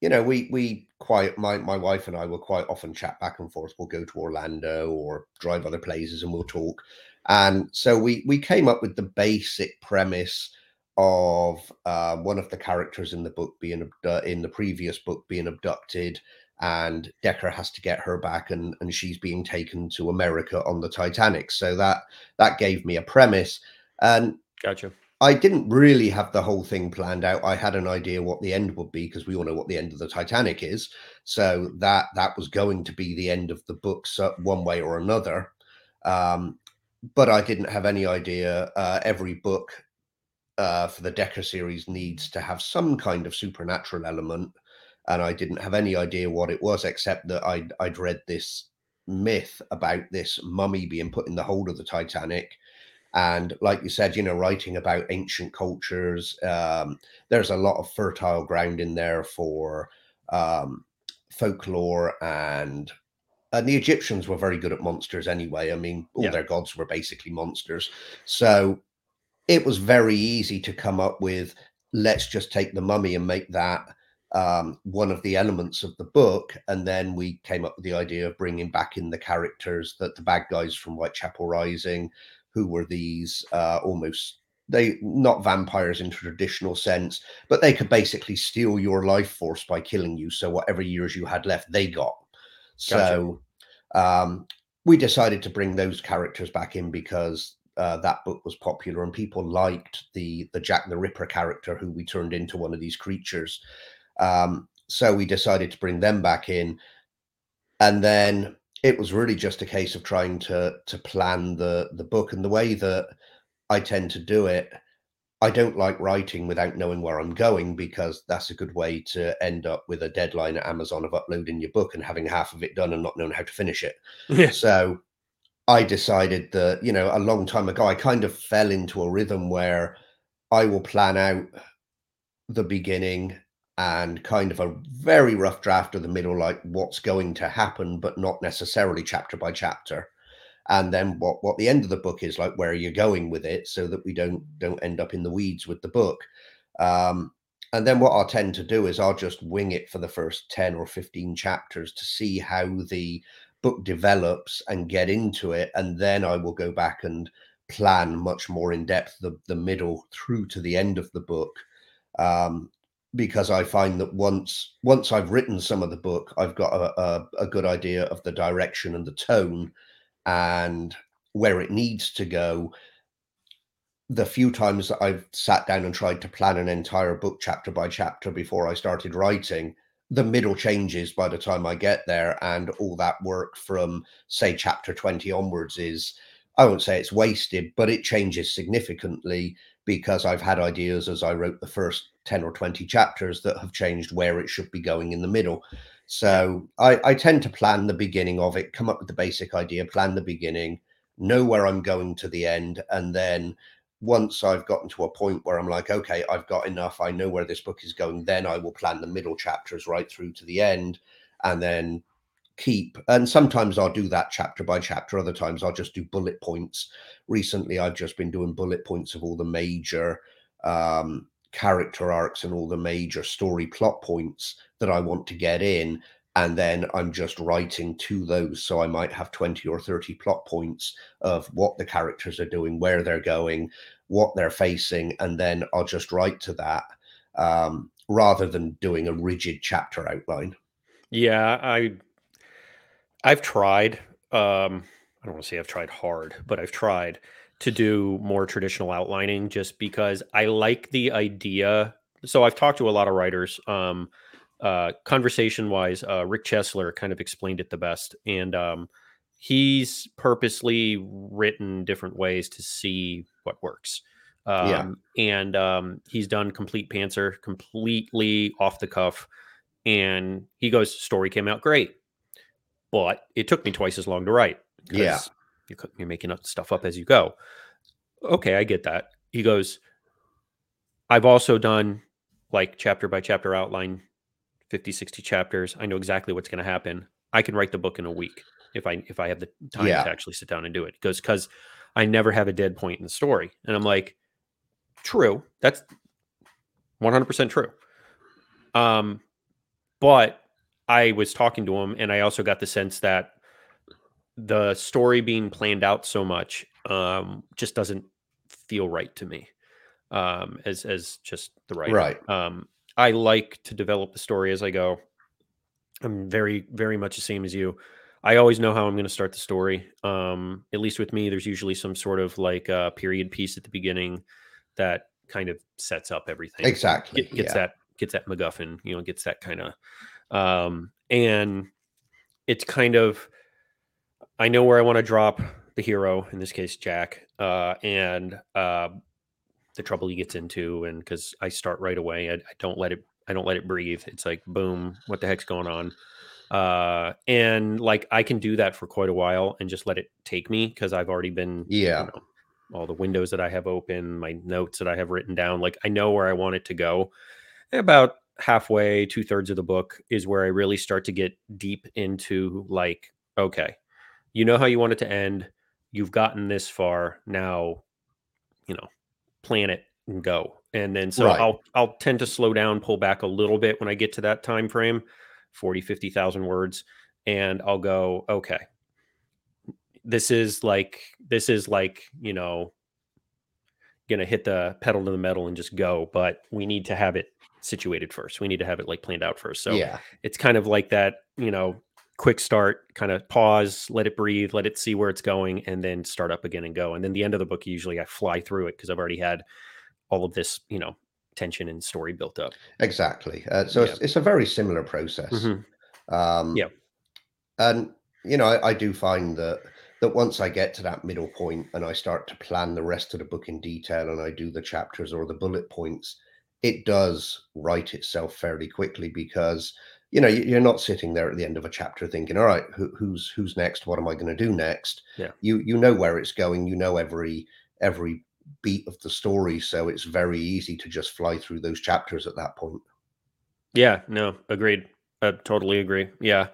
you know we we quite my my wife and i will quite often chat back and forth. We'll go to orlando or drive other places and we'll talk. And so we we came up with the basic premise of uh, one of the characters in the book being uh, in the previous book being abducted and Decker has to get her back and and she's being taken to America on the Titanic so that that gave me a premise and gotcha I didn't really have the whole thing planned out. I had an idea what the end would be because we all know what the end of the Titanic is. So that that was going to be the end of the books uh, one way or another. Um, but I didn't have any idea. Uh, every book uh, for the Decker series needs to have some kind of supernatural element, and I didn't have any idea what it was, except that I'd I'd read this myth about this mummy being put in the hold of the Titanic and like you said, you know, writing about ancient cultures, um, there's a lot of fertile ground in there for um, folklore and and the Egyptians were very good at monsters anyway. I mean, all yeah. their gods were basically monsters. So it was very easy to come up with let's just take the mummy and make that um, one of the elements of the book. And then we came up with the idea of bringing back in the characters that the bad guys from Whitechapel Rising, who were these uh, almost they not vampires in traditional sense, but they could basically steal your life force by killing you. So whatever years you had left, they got. So um, we decided to bring those characters back in because uh, that book was popular and people liked the the Jack the Ripper character who we turned into one of these creatures. Um, so we decided to bring them back in, and then it was really just a case of trying to to plan the the book and the way that I tend to do it. I don't like writing without knowing where I'm going because that's a good way to end up with a deadline at Amazon of uploading your book and having half of it done and not knowing how to finish it. <laughs> Yeah. So I decided that, you know, a long time ago, I kind of fell into a rhythm where I will plan out the beginning and kind of a very rough draft of the middle, like what's going to happen, but not necessarily chapter by chapter. And then what what the end of the book is like, where are you going with it, so that we don't don't end up in the weeds with the book. Um, and then what I'll tend to do is I'll just wing it for the first 10 or 15 chapters to see how the book develops and get into it. And then I will go back and plan much more in depth the, the middle through to the end of the book. Um, because I find that once once I've written some of the book, I've got a, a, a, good idea of the direction and the tone and where it needs to go. The few times that I've sat down and tried to plan an entire book chapter by chapter before I started writing, the middle changes by the time I get there, and all that work from say chapter 20 onwards is I won't say it's wasted, but it changes significantly because I've had ideas as I wrote the first 10 or 20 chapters that have changed where it should be going in the middle. So I, I tend to plan the beginning of it, come up with the basic idea, plan the beginning, know where I'm going to the end, and then once I've gotten to a point where I'm like, okay, I've got enough, I know where this book is going, then I will plan the middle chapters right through to the end and then keep. And sometimes I'll do that chapter by chapter, other times I'll just do bullet points. Recently, I've just been doing bullet points of all the major um, character arcs and all the major story plot points that I want to get in. And then I'm just writing to those. So I might have 20 or 30 plot points of what the characters are doing, where they're going, what they're facing. And then I'll just write to that um, rather than doing a rigid chapter outline. Yeah, I I've tried. Um, I don't want to say I've tried hard, but I've tried to do more traditional outlining just because I like the idea. So I've talked to a lot of writers. Um, uh, conversation wise, uh, Rick Chesler kind of explained it the best. And um, he's purposely written different ways to see what works. Um, yeah. And um, he's done complete pantser, completely off the cuff. And he goes, story came out great, but it took me twice as long to write. Yeah you're, you're making up stuff up as you go. Okay, I get that. He goes, I've also done like chapter by chapter outline, 50, 60 chapters. I know exactly what's going to happen. I can write the book in a week if I if I have the time yeah. to actually sit down and do it. Because because I never have a dead point in the story. And I'm like, true. That's 100% true. Um, but I was talking to him, and I also got the sense that the story being planned out so much um, just doesn't feel right to me um, as as just the right right. Um, I like to develop the story as I go. I'm very very much the same as you. I always know how I'm going to start the story. Um, at least with me, there's usually some sort of like a period piece at the beginning that kind of sets up everything. Exactly. Get, gets yeah. that gets that MacGuffin, you know, gets that kind of um and it's kind of I know where I want to drop the hero, in this case Jack, uh, and uh, the trouble he gets into, and because I start right away, I, I, don't let it, I don't let it breathe. It's like boom, what the heck's going on? Uh, and like I can do that for quite a while and just let it take me because I've already been, yeah, you know, all the windows that I have open, my notes that I have written down, like I know where I want it to go. And about halfway, two thirds of the book is where I really start to get deep into like, okay, you know how you want it to end. You've gotten this far. Now, you know, plan it and go. And then so right. I'll I'll tend to slow down, pull back a little bit when I get to that time frame, 40, 50,000 words. And I'll go, okay, this is like this is like, you know, gonna hit the pedal to the metal and just go. But we need to have it situated first. We need to have it like planned out first. So yeah, it's kind of like that, you know, quick start, kind of pause, let it breathe, let it see where it's going, and then start up again and go. And then the end of the book, usually I fly through it because I've already had all of this, you know, tension and story built up. Exactly. Uh, so yeah. it's, it's, a very similar process. Mm-hmm. Um, yeah. And you know, I, I do find that that once I get to that middle point and I start to plan the rest of the book in detail and I do the chapters or the bullet points, it does write itself fairly quickly because you know you're not sitting there at the end of a chapter thinking all right who, who's who's next? What am i going to do next? Yeah. You you know where it's going you know every every beat of the story so it's very easy to just fly through those chapters at that point. Yeah no agreed. I totally agree. Yeah.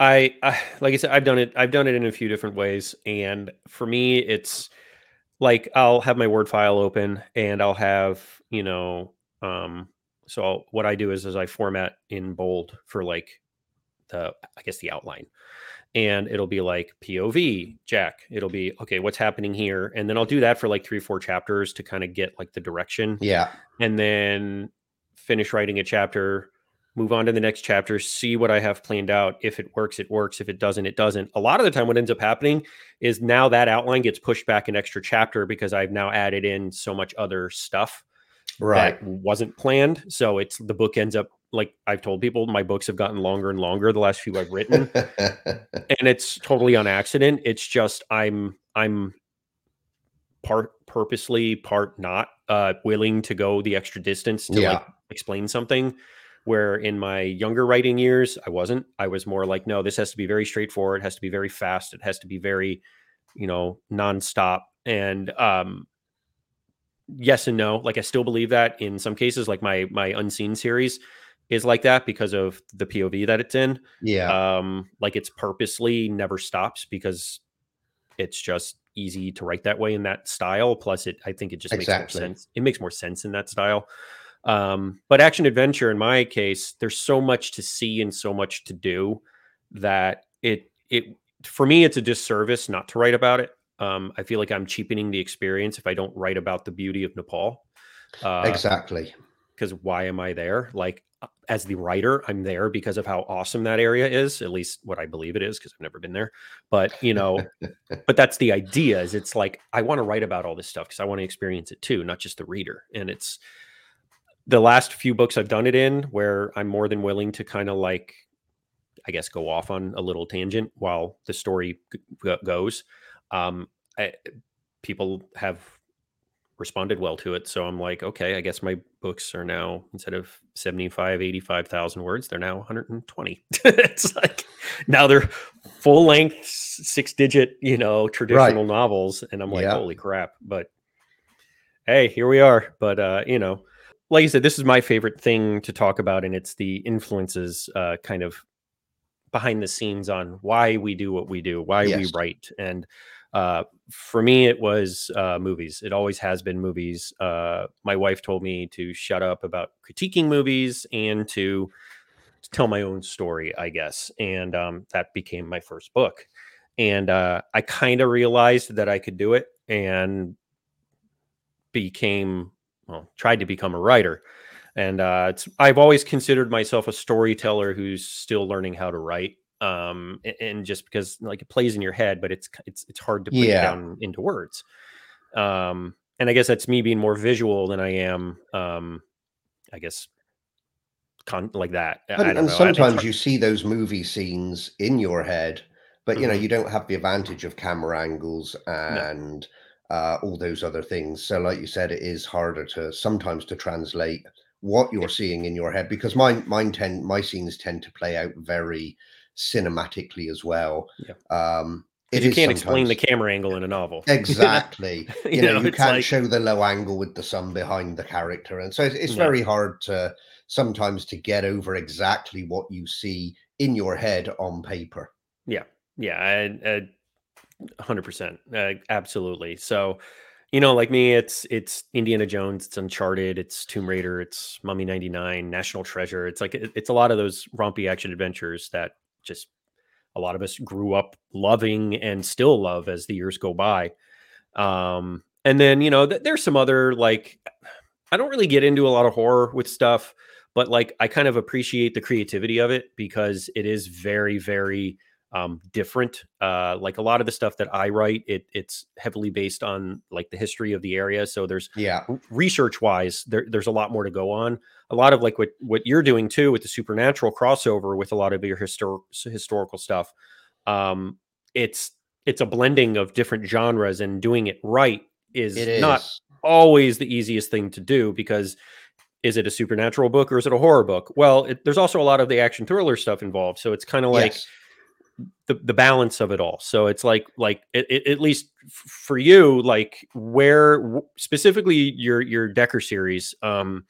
I, I like i said i've done it i've done it in a few different ways and for me it's like i'll have my word file open and i'll have you know um so what I do is, is I format in bold for like the, I guess the outline and it'll be like POV Jack. It'll be, okay, what's happening here? And then I'll do that for like three or four chapters to kind of get like the direction. Yeah. And then finish writing a chapter, move on to the next chapter, see what I have planned out. If it works, it works. If it doesn't, it doesn't. A lot of the time, what ends up happening is now that outline gets pushed back an extra chapter because I've now added in so much other stuff right. that wasn't planned. So it's the book ends up like I've told people, my books have gotten longer and longer the last few I've written, <laughs> and it's totally on accident. It's just I'm I'm part purposely, part not uh, willing to go the extra distance to yeah. like explain something. Where in my younger writing years, I wasn't. I was more like, no, this has to be very straightforward. It has to be very fast. It has to be very, you know, nonstop. And um, yes and no. Like I still believe that in some cases, like my my unseen series is like that because of the POV that it's in. Yeah. Um, like it's purposely never stops because it's just easy to write that way in that style. Plus, it I think it just exactly. makes more sense. It makes more sense in that style. Um, but action adventure, in my case, there's so much to see and so much to do that it it for me it's a disservice not to write about it um, I feel like I'm cheapening the experience if I don't write about the beauty of Nepal. Uh, exactly. Because why am I there? Like, uh, as the writer, I'm there because of how awesome that area is, at least what I believe it is, because I've never been there. But, you know, <laughs> but that's the idea is it's like, I want to write about all this stuff because I want to experience it too, not just the reader. And it's the last few books I've done it in where I'm more than willing to kind of like, I guess, go off on a little tangent while the story g- goes um, I, people have responded well to it. So I'm like, okay, I guess my books are now instead of 75, 85,000 words, they're now 120. <laughs> it's like now they're full length, six digit, you know, traditional right. novels. And I'm like, yeah. holy crap. But hey, here we are. But, uh, you know, like you said, this is my favorite thing to talk about. And it's the influences uh, kind of behind the scenes on why we do what we do, why yes. we write. And, uh, for me, it was uh, movies. It always has been movies. Uh, my wife told me to shut up about critiquing movies and to, to tell my own story, I guess. And um, that became my first book. And uh, I kind of realized that I could do it and became, well, tried to become a writer. And uh, I've always considered myself a storyteller who's still learning how to write um and just because like it plays in your head but it's it's it's hard to put yeah. it down into words um and I guess that's me being more visual than I am, um, I guess, con- like that. I And, don't and know. Sometimes you see those movie scenes in your head, but you know hmm you don't have the advantage of camera angles No. and uh, all those other things. So, like you said, it is harder to sometimes to translate what you're Yep. seeing in your head because mine mine tend my scenes tend to play out very cinematically as well. Yeah. Um, it you can't explain the camera angle in a novel. <laughs> Exactly. <laughs> You You know, know, you can't like show the low angle with the sun behind the character. And so it's, it's no. very hard to sometimes to get over exactly what you see in your head on paper. Yeah. Yeah. I, I, 100%. Uh, absolutely. So, you know, like me, it's it's Indiana Jones, it's Uncharted, it's Tomb Raider, it's Mummy 99, National Treasure. It's like it- it's a lot of those rompy action adventures that just a lot of us grew up loving and still love as the years go by. Um, and then, you know, th- there's some other like I don't really get into a lot of horror with stuff, but like I kind of appreciate the creativity of it because it is very, very um, different. Uh, like a lot of the stuff that I write, it it's heavily based on like the history of the area. So there's Yeah. research wise, there, there's a lot more to go on. A lot of like what what you're doing too with the supernatural crossover with a lot of your histor- historical stuff. Um, it's it's a blending of different genres and doing it right is It not always the easiest thing to do because is it a supernatural book or is it a horror book? Well, it, there's also a lot of the action thriller stuff involved, so it's kind of like Yes. The, the balance of it all. So it's like like it, it, at least for you, like where specifically your your Decker series, um,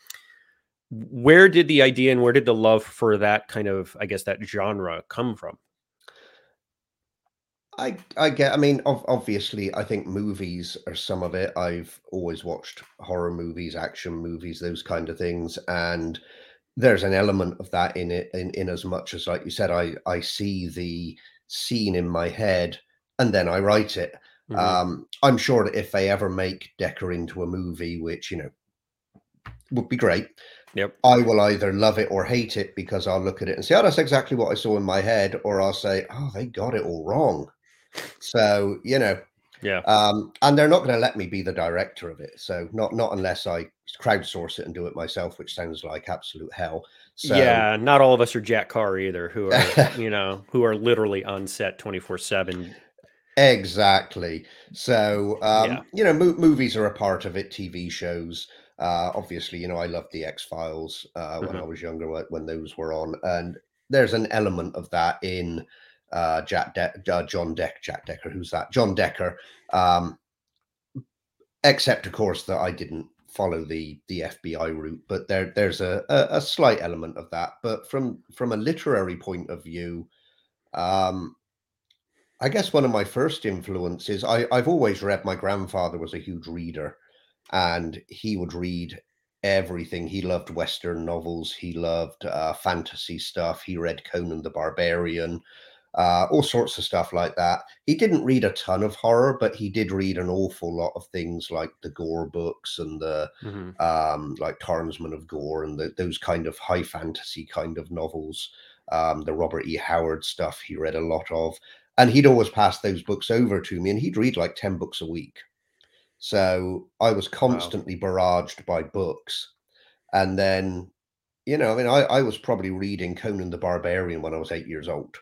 where did the idea and where did the love for that kind of I guess that genre come from? I I get. I mean, ob- obviously, I think movies are some of it. I've always watched horror movies, action movies, those kind of things, and there's an element of that in it. In in as much as, like you said, I I see the scene in my head and then I write it. hmm Um, I'm sure that if they ever make Decker into a movie, which you know would be great, Yep. I will either love it or hate it because I'll look at it and say, "Oh, that's exactly what I saw in my head," or I'll say, "Oh, they got it all wrong." So, you know, Yeah. um, and they're not going to let me be the director of it. So, not not unless I crowdsource it and do it myself, which sounds like absolute hell. So, Yeah. Not all of us are Jack Carr either, who are <laughs> you know who are literally on set twenty four seven. exactly. So, Yeah. um, you know, mo- movies are a part of it. TV shows. Uh, obviously, you know, I loved the X Files uh, when I hmm was younger when those were on, and there's an element of that in uh, Jack De- uh, John Deck, Jack Decker. Who's that? John Decker. Um, except of course that I didn't follow the the FBI route, but there there's a, a a slight element of that. But from from a literary point of view, um, I guess one of my first influences, I I've always read. My grandfather was a huge reader, and he would read everything. He loved Western novels. He loved uh, fantasy stuff. He read Conan the Barbarian uh, all sorts of stuff like that. He didn't read a ton of horror, but he did read an awful lot of things like the Gor books and the hmm um, like Tarnsman of Gor and the, those kind of high fantasy kind of novels. Um, the Robert E. Howard stuff he read a lot of, and he'd always pass those books over to me, and he'd read like ten books a week. So I was Wow. constantly barraged by books, and then you know, I mean, I, I was probably reading Conan the Barbarian when I was eight years old.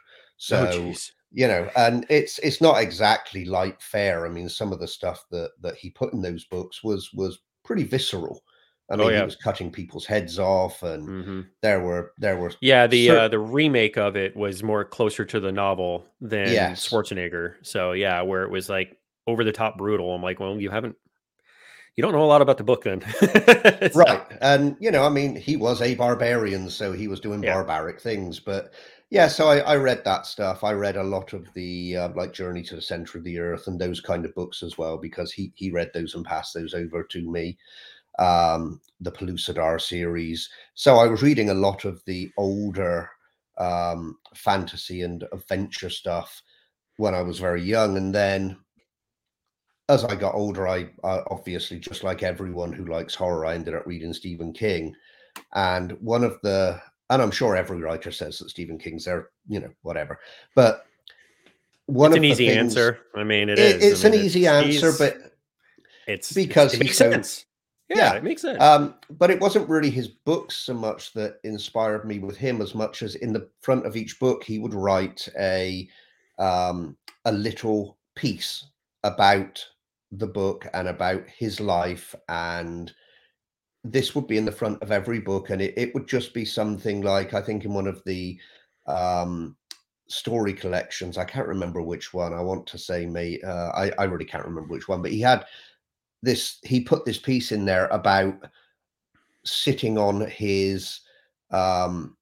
Oh, So, jeez. you know, and it's it's not exactly light fare. I mean, some of the stuff that that he put in those books was was pretty visceral. I Oh, mean, he was cutting people's heads off, and hmm there were there were Yeah, the uh, the remake of it was more closer to the novel than yes, Schwarzenegger. So yeah, where it was like over the top brutal. I'm like, well, you haven't, you don't know a lot about the book then. <laughs> right, and you know, I mean, he was a barbarian, so he was doing yeah, barbaric things, but. Yeah, so I, I read that stuff. I read a lot of the uh, like Journey to the Center of the Earth and those kind of books as well because he he read those and passed those over to me. um, the Pellucidar series. So I was reading a lot of the older um, fantasy and adventure stuff when I was very young, and then as I got older, I, I obviously, just like everyone who likes horror, I ended up reading Stephen King. And one of the, and I'm sure every writer says that Stephen King's there, you know, whatever. But one it's of an easy things, answer. I mean, it it, is. I it's an easy it's answer, but It's because it makes sense. Yeah, yeah. it makes sense. Um, but it wasn't really his books so much that inspired me with him as much as in the front of each book he would write a um, a little piece about the book and about his life and this would be in the front of every book and it, it would just be something like i think in one of the um, story collections i can't remember which one i want to say me uh, I, I really can't remember which one but he had this he put this piece in there about sitting on his um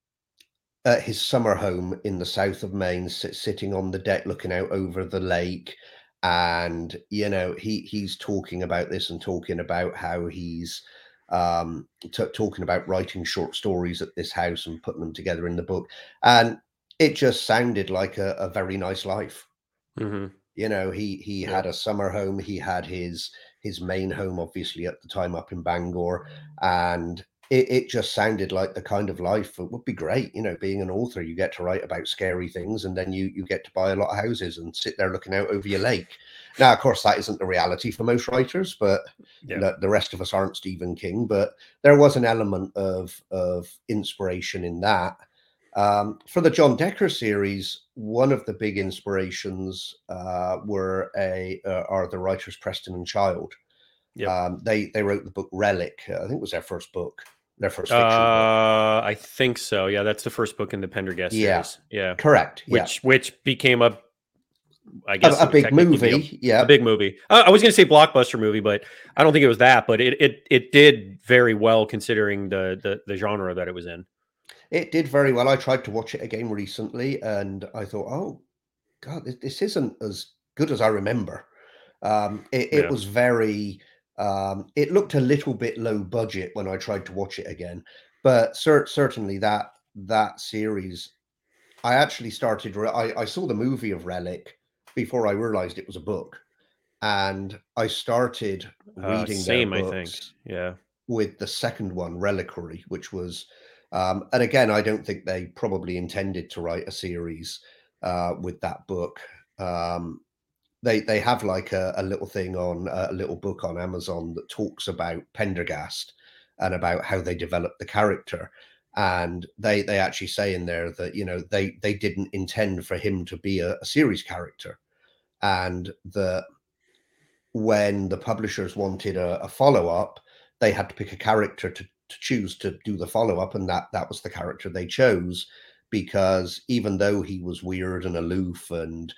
at his summer home in the south of Maine, sit, sitting on the deck looking out over the lake, and you know he he's talking about this and talking about how he's um t- talking about writing short stories at this house and putting them together in the book, and it just sounded like a, a very nice life. hmm You know, he he Yeah. had a summer home, he had his his main home, obviously at the time up in Bangor, and it, it just sounded like the kind of life that would be great. You know, being an author, you get to write about scary things, and then you you get to buy a lot of houses and sit there looking out over your lake. Now, of course, that isn't the reality for most writers, but Yeah. the, the rest of us aren't Stephen King. But there was an element of of inspiration in that. Um, for the John Decker series, one of the big inspirations uh, were a uh, are the writers Preston and Child. Yep. Um, they they wrote the book Relic. uh, I think it was their first book, their first fiction book. Uh, I think so. Yeah, that's the first book in the Pendergast Yeah. series. Yeah, Correct. Yeah. which which became a, I guess, A, a big technically be a- movie. Yeah. a big movie. Uh, I was going to say blockbuster movie, but I don't think it was that. But it it it did very well considering the the, the genre that it was in. It did very well. I tried to watch it again recently, and I thought, oh god, this, this isn't as good as I remember. Um, it, it Yeah. was very. Um, it looked a little bit low budget when I tried to watch it again, but cer- certainly that that series, I actually started. re- I, I saw the movie of Relic before I realized it was a book, and I started Uh, reading same, I think. Yeah. with the second one, Reliquary, which was, um, and again, I don't think they probably intended to write a series uh, with that book. Um, they they have like a, a little thing on a little book on Amazon that talks about Pendergast and about how they developed the character. And they they actually say in there that you know they they didn't intend for him to be a, a series character, and that when the publishers wanted a, a follow up, they had to pick a character to, to choose to do the follow up, and that that was the character they chose because even though he was weird and aloof and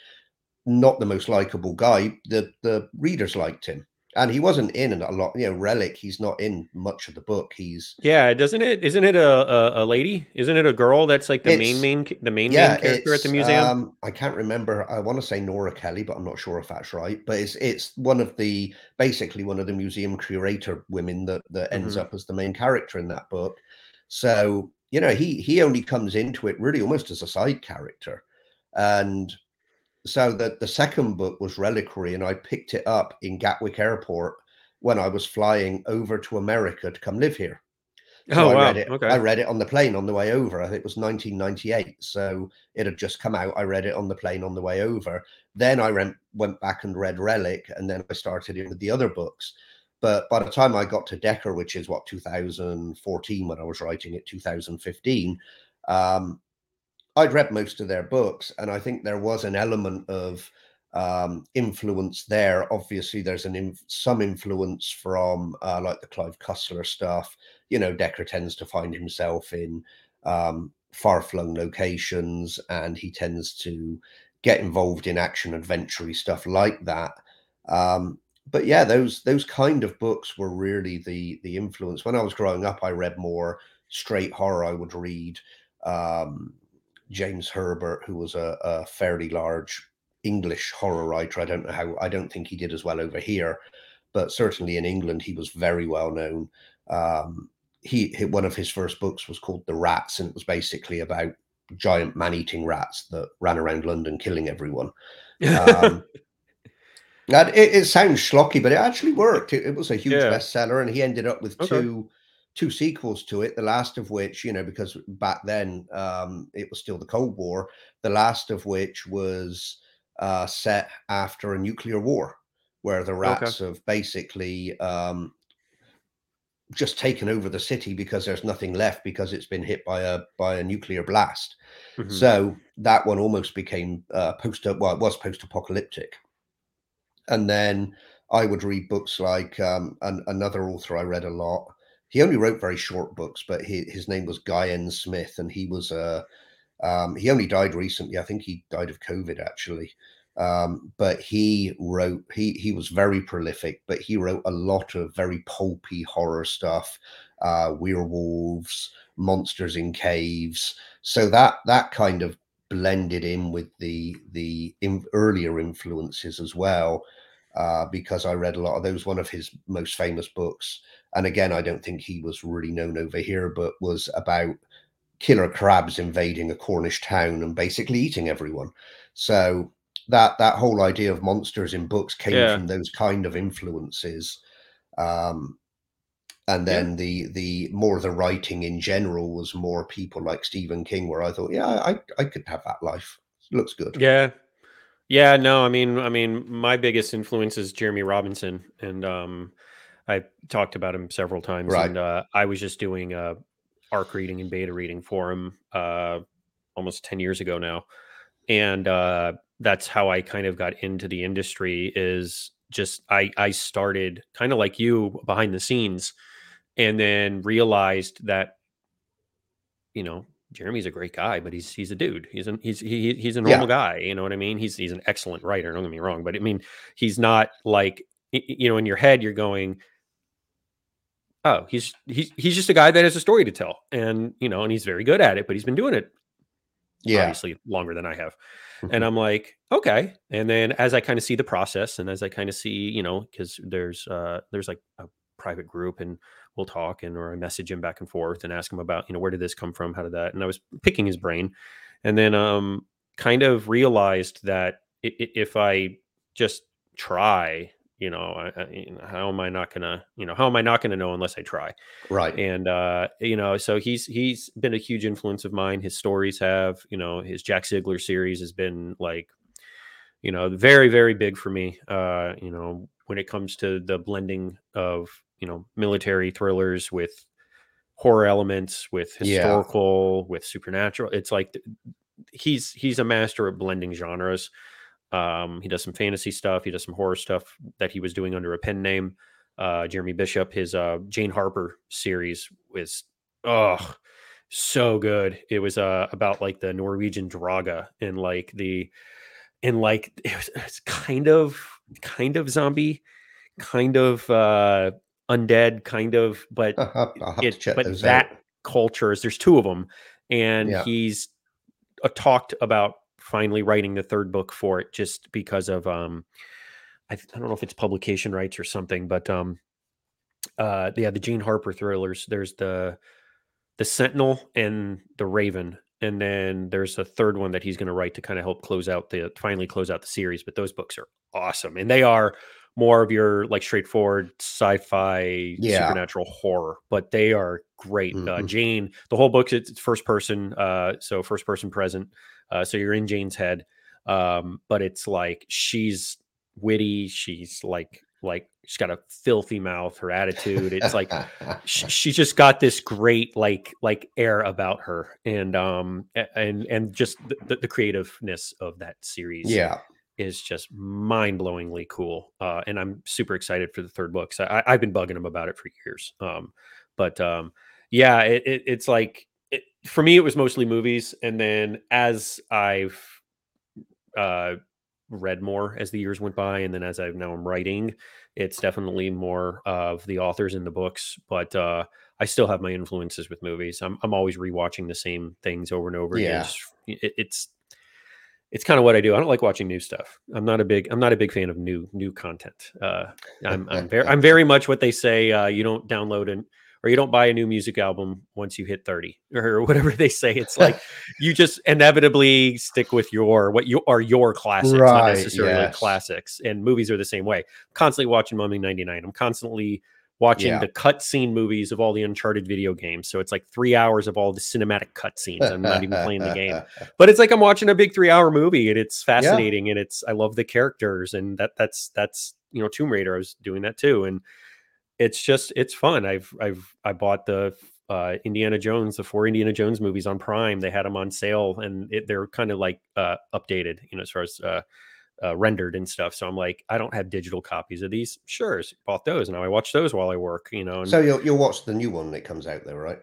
not the most likable guy, the the readers liked him, and he wasn't in a lot. You know, Relic, he's not in much of the book. He's Yeah, doesn't it? Isn't it a, a, a lady? Isn't it a girl that's like the main main the main yeah, main character at the museum? Um, I can't remember. I want to say Nora Kelly, but I'm not sure if that's right. But it's it's one of the basically one of the museum curator women that that ends Mhm. up as the main character in that book. So you know, he he only comes into it really almost as a side character, and so the the second book was Reliquary, and I picked it up in Gatwick Airport when I was flying over to America to come live here. So oh I wow. read it. Okay. I read it on the plane on the way over. I think it was 1998. So it had just come out. I read it on the plane on the way over. Then I went went back and read Relic, and then I started in with the other books. But by the time I got to Decker, which is what 2014 when I was writing it, 2015, um, I'd read most of their books, and I think there was an element of um, influence there. Obviously, there's an inf- some influence from uh, like the Clive Cussler stuff. You know, Decker tends to find himself in um, far-flung locations, and he tends to get involved in action adventure stuff like that. Um, but yeah, those those kind of books were really the the influence. When I was growing up, I read more straight horror. I would read um, James Herbert, who was a, a fairly large English horror writer. I don't know how. I don't think he did as well over here, but certainly in England, he was very well known. Um, he, he one of his first books was called The Rats, and it was basically about giant man-eating rats that ran around London killing everyone. Um, <laughs> and it, it sounds schlocky, but it actually worked. It, it was a huge Yeah. bestseller, and he ended up with Okay. two two sequels to it. The last of which, you know, because back then um, it was still the Cold War. The last of which was uh, set after a nuclear war, where the rats okay. have basically um, just taken over the city because there's nothing left because it's been hit by a by a nuclear blast. Mm-hmm. So that one almost became uh, post well, it was post apocalyptic. And then I would read books like um, an, another author I read a lot. He only wrote very short books, but he, his name was Guy N. Smith, and he was a um, he only died recently. I think he died of COVID actually. Um, but he wrote he he was very prolific but he wrote a lot of very pulpy horror stuff uh werewolves monsters in caves so that that kind of blended in with the the in, earlier influences as well uh, because I read a lot of those. One of his most famous books, and again, I don't think he was really known over here, but was about killer crabs invading a Cornish town and basically eating everyone. So that that whole idea of monsters in books came yeah. from those kind of influences um, and then yeah. the the more the writing in general was more people like Stephen King where I thought yeah I I could have that life it looks good yeah yeah no I mean I mean my biggest influence is Jeremy Robinson and um I talked about him several times right. and uh, I was just doing a arc reading and beta reading for him uh almost 10 years ago now and uh that's how I kind of got into the industry is just I I started kind of like you behind the scenes and then realized that you know Jeremy's a great guy, but he's he's a dude. He's an he's he, he's a normal yeah. guy. You know what I mean? He's he's an excellent writer. Don't get me wrong, but I mean he's not like you know in your head you're going, oh he's he's he's just a guy that has a story to tell, and you know and he's very good at it. But he's been doing it, yeah, obviously longer than I have. And mm-hmm. I'm like, okay. And then as I kind of see the process and as I kind of see, you know, because there's uh there's like a private group and we'll talk and or I message him back and forth and ask him about, you know, where did this come from? How did that? And I was picking his brain and then um kind of realized that if I just try you know, I, I, how am I not gonna, you know, how am I not gonna know unless I try? Right. And uh, you know, so he's he's been a huge influence of mine. His stories have, you know, his Jack Sigler series has been like, you know, very very big for me. Uh, you know, when it comes to the blending of you know military thrillers with horror elements, with historical, yeah. with supernatural. It's like he's he's a master at blending genres. Um, he does some fantasy stuff. He does some horror stuff that he was doing under a pen name. Uh, Jeremy Bishop, his uh, Jane Harper series was oh so good. It was uh, about like the Norwegian Draga and like the and like <laughs> it was, it was kind of kind of zombie, kind of uh, undead, kind of, but <laughs> it, but that out. culture is there's two of them, and yeah. he's uh, talked about finally writing the third book for it just because of um I, I don't know if it's publication rights or something, but um uh yeah, the Jane Harper thrillers. There's the the Sentinel and the Raven. And then there's a third one that he's going to write to kind of help close out the finally close out the series. But those books are awesome. And they are more of your like straightforward sci-fi yeah. supernatural horror but they are great uh, mm-hmm. uh, jane the whole book it's first person uh so first person present uh, so you're in Jane's head, um, but it's like she's witty. She's like like she's got a filthy mouth. Her attitude. It's like <laughs> she, she's just got this great like like air about her, and um and and just the, the creativeness of that series. Yeah. Is just mind blowingly cool, uh, and I'm super excited for the third book. So I, have been bugging him about it for years. Um, but um, yeah, it, it, it's like for me, it was mostly movies, and then as I've uh, read more as the years went by, and then as I now I'm writing, it's definitely more of the authors in the books. But uh, I still have my influences with movies. I'm I'm always rewatching the same things over and over yeah. again. It, it's it's kind of what I do. I don't like watching new stuff. I'm not a big I'm not a big fan of new new content. Uh, I'm I'm very I'm very much what they say. Uh, you don't download and or you don't buy a new music album once you hit 30 <laughs> or whatever they say. It's <laughs> like you just inevitably stick with your what you are your classics, right, not necessarily yes. classics. And movies are the same way. Constantly watching Mummy 99. I'm constantly watching yeah. the cutscene movies of all the Uncharted video games. So it's like three hours of all the cinematic cutscenes. I'm not even playing the game, <laughs> but it's like I'm watching a big three hour movie and it's fascinating yeah. and it's I love the characters and that that's that's you know Tomb Raider, I was doing that too, and it's just it's fun. I've I've I bought the uh, Indiana Jones, the four Indiana Jones movies on Prime. They had them on sale, and it, they're kind of like uh, updated, you know, as far as uh, uh, rendered and stuff. So I'm like, I don't have digital copies of these. Sure, so bought those. Now I watch those while I work. You know. And, So you'll you'll watch the new one that comes out there, right?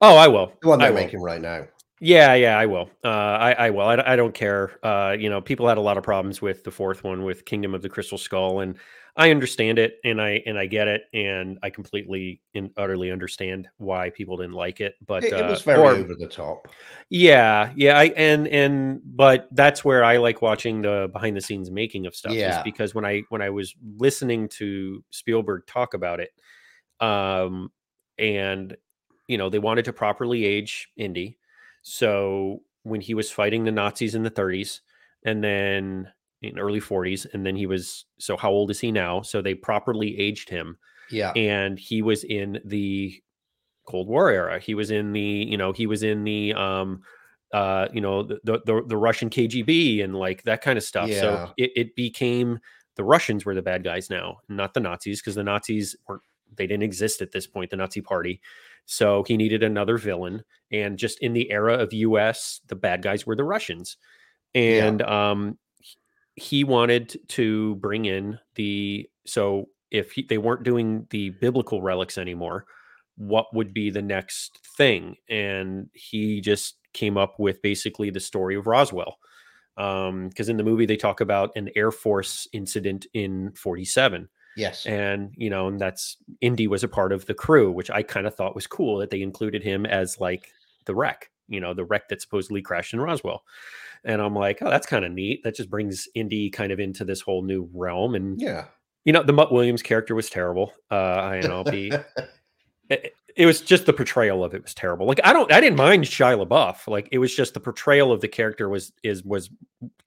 oh, I will. The one they're making right now. Yeah, yeah, I will. Uh, I, I will. I, I don't care. Uh, you know, people had a lot of problems with the fourth one with Kingdom of the Crystal Skull, and I understand it, and I and I get it, and I completely and utterly understand why people didn't like it. But It, it uh, was very or- over the top. yeah, yeah, I and and but that's where I like watching the behind the scenes making of stuff Yeah. is because when I when I was listening to Spielberg talk about it, um, and you know they wanted to properly age Indy, so when he was fighting the Nazis in the 30s, and then in early 40s, and then he was so how old is he now? So they properly aged him Yeah. and he was in the Cold War era. He was in the, you know, he was in the, um, uh, you know, the the, the, Russian KGB and like that kind of stuff. Yeah. So it, it became the Russians were the bad guys now, not the Nazis, because the Nazis weren't they didn't exist at this point, the Nazi Party. So he needed another villain, and just in the era of U.S., the bad guys were the Russians, Yeah. and um, he wanted to bring in the so if he, they weren't doing the biblical relics anymore what would be the next thing? And he just came up with basically the story of roswell um, because in the movie they talk about an air force incident in 47 Yes. and you know and that's indy was a part of the crew which i kind of thought was cool that they included him as like the wreck you know the wreck that supposedly crashed in roswell. And i'm like oh that's kind of neat. That just brings indy kind of into this whole new realm. And yeah. you know the mutt williams character was terrible uh i know be <laughs> it, it was just the portrayal of it was terrible. Like i don't i didn't mind shia labeouf. Like it was just the portrayal of the character was is was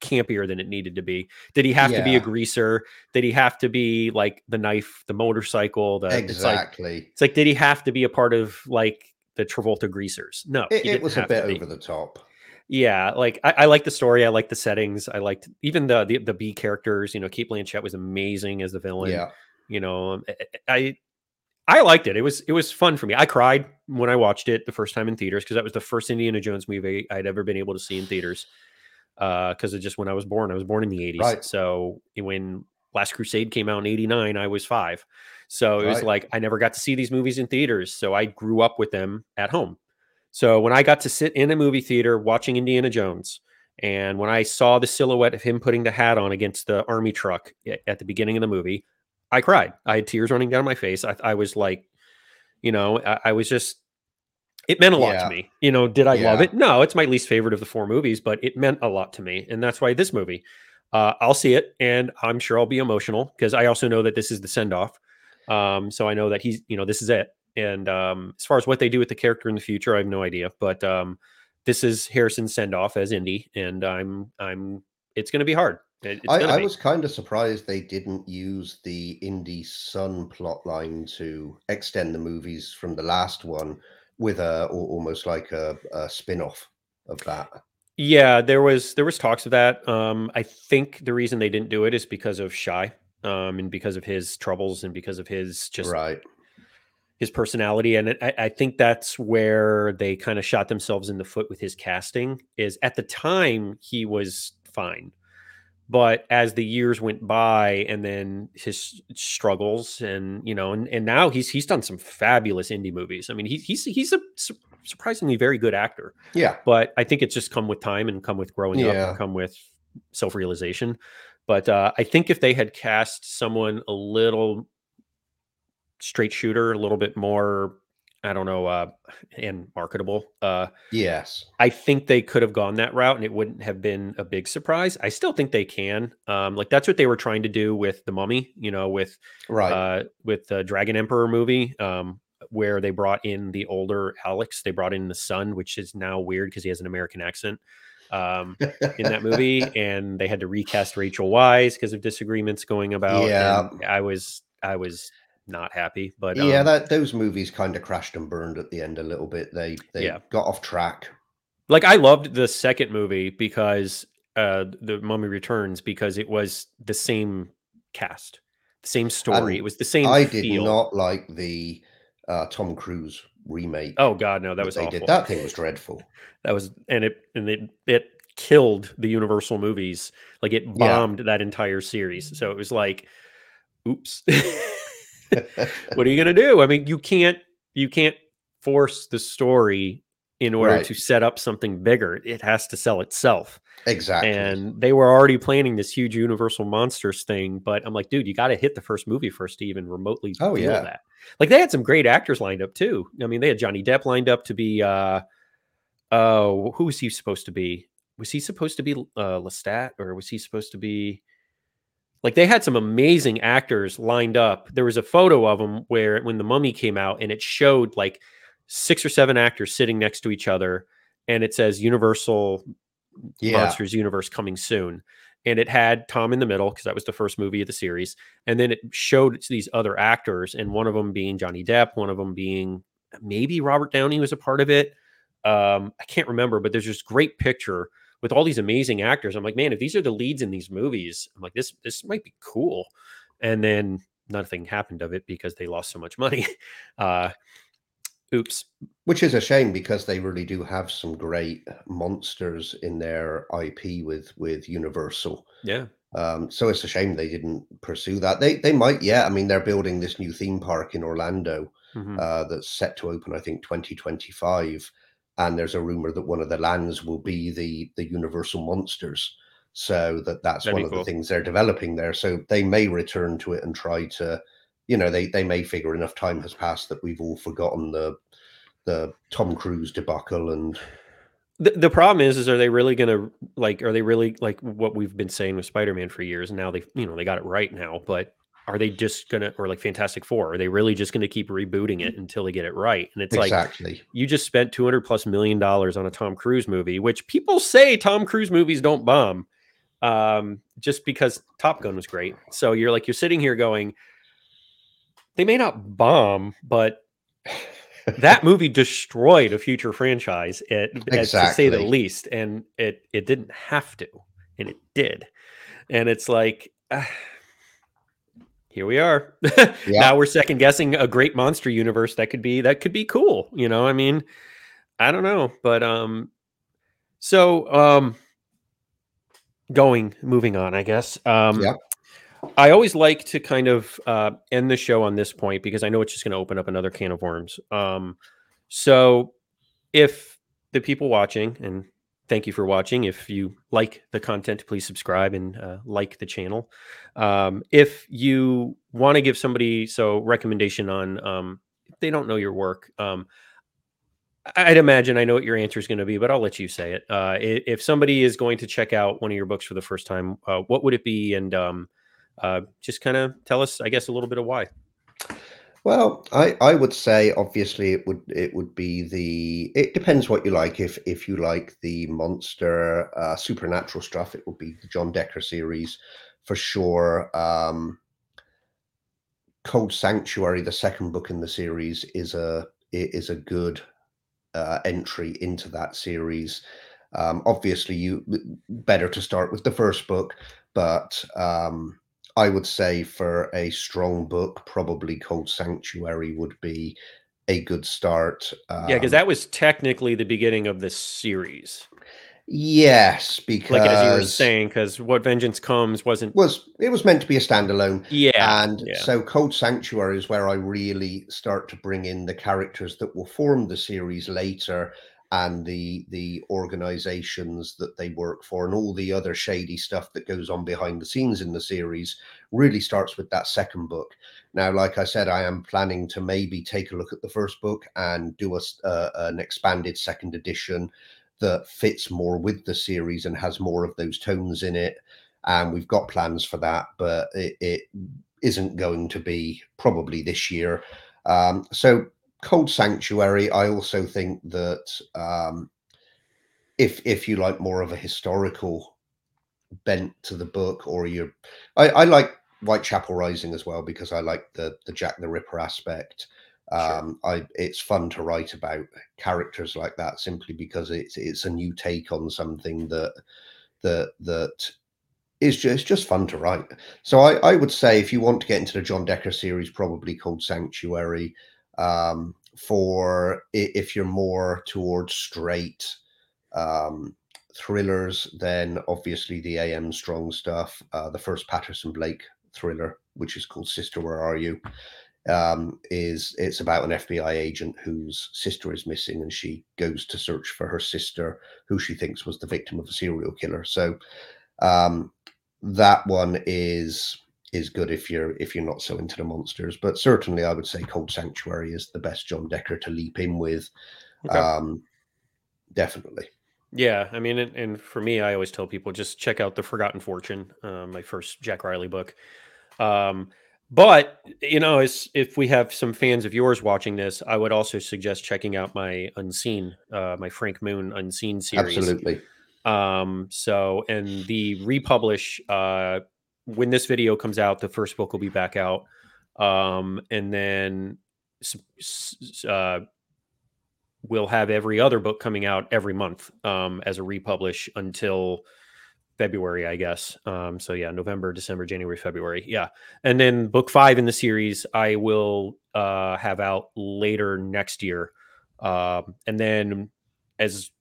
campier than it needed to be. Did he have to be a greaser? Did he have to be like the knife the motorcycle the it's like exactly. it's like did he have to be a part of like the travolta greasers no It, it was a bit over the top. yeah like I, I like the story i like the settings i liked even the, the the b characters you know cate blanchett was amazing as the villain Yeah. you know um, I- I liked it. It was it was fun for me. I cried when I watched it the first time in theaters because that was the first Indiana Jones movie I'd ever been able to see in theaters. Because of just when I was born, I was born in the '80s. Right. So when Last Crusade came out in '89, I was five. So it was Right. like I never got to see these movies in theaters. So I grew up with them at home. So when I got to sit in a movie theater watching Indiana Jones, and when I saw the silhouette of him putting the hat on against the army truck at the beginning of the movie, I cried. I had tears running down my face. I, I was like, you know, I, I was just, it meant a lot Yeah. to me. You know, did I love it? No, it's my least favorite of the four movies, but it meant a lot to me. And that's why this movie, uh, I'll see it and I'm sure I'll be emotional because I also know that this is the send off. Um, so I know that he's, you know, this is it. And um, as far as what they do with the character in the future, I have no idea. But um, this is Harrison's send off as Indy, and I'm, I'm, it's going to be hard. It- I, I be. was kind of surprised they didn't use the Indy son plot line to extend the movies from the last one with a al- almost like a, a spin-off of that. Yeah, there was there was talks of that. Um, I think the reason they didn't do it is because of Shia, um, and because of his troubles and because of his just right. his personality. And it, I, I think that's where they kind of shot themselves in the foot with his casting. Is at the time he was fine, but as the years went by, and then his struggles, and you know, and, and now he's he's done some fabulous indie movies. I mean, he, he's he's a su- surprisingly very good actor Yeah. but I think it's just come with time and come with growing up and come with self realization. But uh, I think if they had cast someone a little straight shooter, a little bit more, I don't know, uh, and marketable, uh, Yes. I think they could have gone that route and it wouldn't have been a big surprise. I still think they can. Um, like that's what they were trying to do with the Mummy, you know, with Right. uh, with the Dragon Emperor movie, um, where they brought in the older Alex. They brought in the son, which is now weird because he has an American accent um, in that movie, <laughs> and they had to recast Rachel Weisz because of disagreements going about. Yeah. and I was I was not happy, but yeah, um, that those movies kind of crashed and burned at the end a little bit. They they Yeah. got off track. like I loved the second movie because uh, the Mummy Returns because it was the same cast. same story. And it was the same. I did not like the uh, Tom Cruise remake. Oh God, no, that was they awful. did. That thing was dreadful. That was and it and it it killed the Universal movies. Like it Yeah. bombed that entire series. So it was like, oops. <laughs> what are you gonna do? I mean, you can't you can't force the story in order Right. to set up something bigger. It has to sell itself. Exactly. And they were already planning this huge Universal Monsters thing, but I'm like, dude, you got to hit the first movie first to even remotely Oh, feel yeah. that. Like they had some great actors lined up too. I mean, they had Johnny Depp lined up to be uh oh, who was he supposed to be? Was he supposed to be uh Lestat or was he supposed to be like they had some amazing actors lined up. There was a photo of them where when the mummy came out and it showed like six or seven actors sitting next to each other and it says Universal yeah. Monsters Universe coming soon. And it had Tom in the middle because that was the first movie of the series. And then it showed these other actors, and one of them being Johnny Depp, one of them being maybe Robert Downey was a part of it. Um, I can't remember, but there's this great picture with all these amazing actors. I'm like, man, if these are the leads in these movies, I'm like, this this might be cool. And then nothing happened of it because they lost so much money. <laughs> Uh, oops. Which is a shame because they really do have some great monsters in their IP with with Universal. Yeah. Um, so it's a shame they didn't pursue that. They they might, yeah. I mean, they're building this new theme park in Orlando Mhm. uh, that's set to open, I think, 2025. And there's a rumor that one of the lands will be the the Universal monsters. So that that's That'd one of cool. the things they're developing there. So they may return to it and try to, you know, they they may figure enough time has passed that we've all forgotten the the Tom Cruise debacle and the, the problem is is are they really gonna like are they really like what we've been saying with spider-man for years and now they you know they got it right now but are they just gonna or like fantastic four are they really just gonna keep rebooting it until they get it right? And it's like you just spent 200 plus million dollars on a tom cruise movie which people say tom cruise movies don't bomb um just because top gun was great. So you're like you're sitting here going they may not bomb but that <laughs> movie destroyed a future franchise at, at- to say the least and it it didn't have to and it did. And it's like ah, here we are. <laughs> Now we're second guessing a great monster universe that could be that could be cool you know i mean i don't know but um so um going moving on i guess. Um Yeah. I always like to kind of uh, end the show on this point because I know it's just going to open up another can of worms. Um, so, if the people watching, and thank you for watching, if you like the content, please subscribe and uh, like the channel. Um, if you want to give somebody so recommendation on, um, if they don't know your work, um, I'd imagine I know what your answer is going to be, but I'll let you say it. Uh, if somebody is going to check out one of your books for the first time, uh, what would it be? And um, uh, just kind of tell us, I guess, a little bit of why. Well, I, I would say obviously it would it would be the it depends what you like. If if you like the monster uh, supernatural stuff, it would be the John Decker series for sure. Um, Cold Sanctuary, the second book in the series, is a is a good uh, entry into that series. Um, obviously, you better to start with the first book, but um, I would say for a strong book, probably Cold Sanctuary would be a good start. Yeah, because Um, that was technically the beginning of this series. yes, because Like as you were saying, because what vengeance comes wasn't. was it was meant to be a standalone. Yeah, and yeah. so Cold Sanctuary is where I really start to bring in the characters that will form the series later and the the organizations that they work for and all the other shady stuff that goes on behind the scenes in the series really starts with that second book. Now, like I said, I am planning to maybe take a look at the first book and do a, uh, an expanded second edition that fits more with the series and has more of those tones in it and we've got plans for that, but it, it isn't going to be probably this year. Um, so, Cold Sanctuary, I also think that um, if if you like more of a historical bent to the book, or you're, I, I like Whitechapel Rising as well because I like the the Jack the Ripper aspect. Sure. Um, I it's fun to write about characters like that simply because it's it's a new take on something that that that it's just, it's just fun to write. So I, I would say if you want to get into the John Decker series, probably Cold Sanctuary. Um, for if you're more towards straight um, thrillers, then obviously the A.M. Strong stuff, uh, the first Patterson Blake thriller, which is called Sister, Where Are You? Um, is it's about an FBI agent whose sister is missing, and she goes to search for her sister, who she thinks was the victim of a serial killer. So um, that one is is good if you're if you're not so into the monsters. But certainly, I would say Cold Sanctuary is the best John Decker to leap in with. Okay. Um, definitely. Yeah, I mean, and, and, for me, I always tell people just check out the Forgotten Fortune, uh, my first Jack Riley book. Um, but you know, as if we have some fans of yours watching this, I would also suggest checking out my Unseen, uh, my Frank Moon Unseen series. Absolutely. Um, so, and the republish, uh, when this video comes out, the first book will be back out. Um, and then, uh, we'll have every other book coming out every month, um, as a republish until February, I guess. Um, so yeah, November, December, January, February. Yeah. And then book five in the series, I will, uh, have out later next year. Um, and then as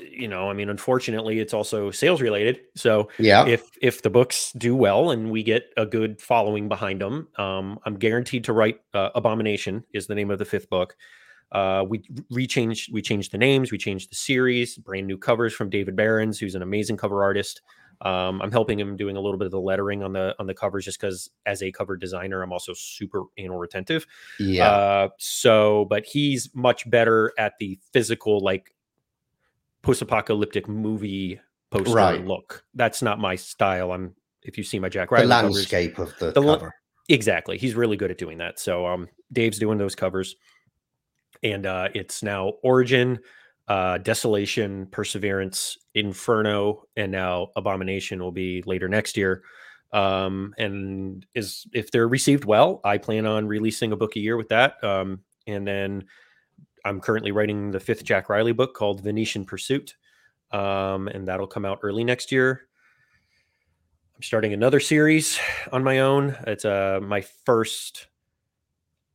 you know, I mean, unfortunately, it's also sales related. So yeah, if if the books do well and we get a good following behind them, um, I'm guaranteed to write. Uh, Abomination is the name of the fifth book. Uh, we rechanged, we changed the names, we changed the series, brand new covers from David Barons, who's an amazing cover artist. Um, I'm helping him doing a little bit of the lettering on the on the covers, just because as a cover designer, I'm also super anal retentive. Yeah. Uh, so, but he's much better at the physical, like post-apocalyptic movie poster right. look. That's not my style. I'm if you see my Jack Riley the landscape covers, of the, the cover. Exactly. He's really good at doing that. So um Dave's doing those covers. And uh it's now Origin, uh Desolation, Perseverance, Inferno, and now Abomination will be later next year. Um and is if they're received well, I plan on releasing a book a year with that. Um and then I'm currently writing the fifth Jack Riley book called Venetian Pursuit, um, and that'll come out early next year. I'm starting another series on my own. It's uh, my first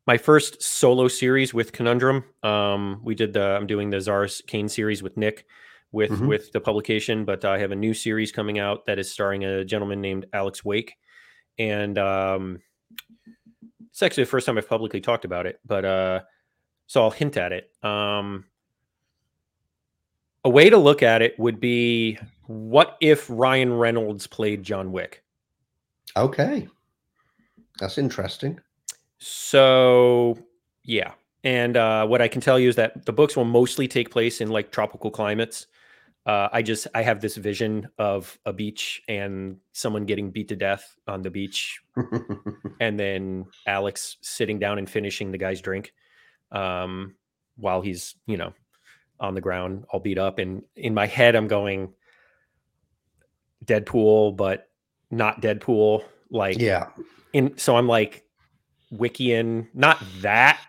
my first solo series with Conundrum. Um, we did the I'm doing the Zara's Kane series with Nick with mm-hmm. with the publication, but I have a new series coming out that is starring a gentleman named Alex Wake, and um, it's actually the first time I've publicly talked about it. But uh, so I'll hint at it. Um, a way to look at it would be what if Ryan Reynolds played John Wick? Okay. That's interesting. So, yeah. And uh, what I can tell you is that the books will mostly take place in like tropical climates. Uh, I just I have this vision of a beach and someone getting beat to death on the beach, <laughs> and then Alex sitting down and finishing the guy's drink um, while he's you know on the ground all beat up. And in my head i'm going deadpool but not deadpool like yeah. and so i'm like wikian not that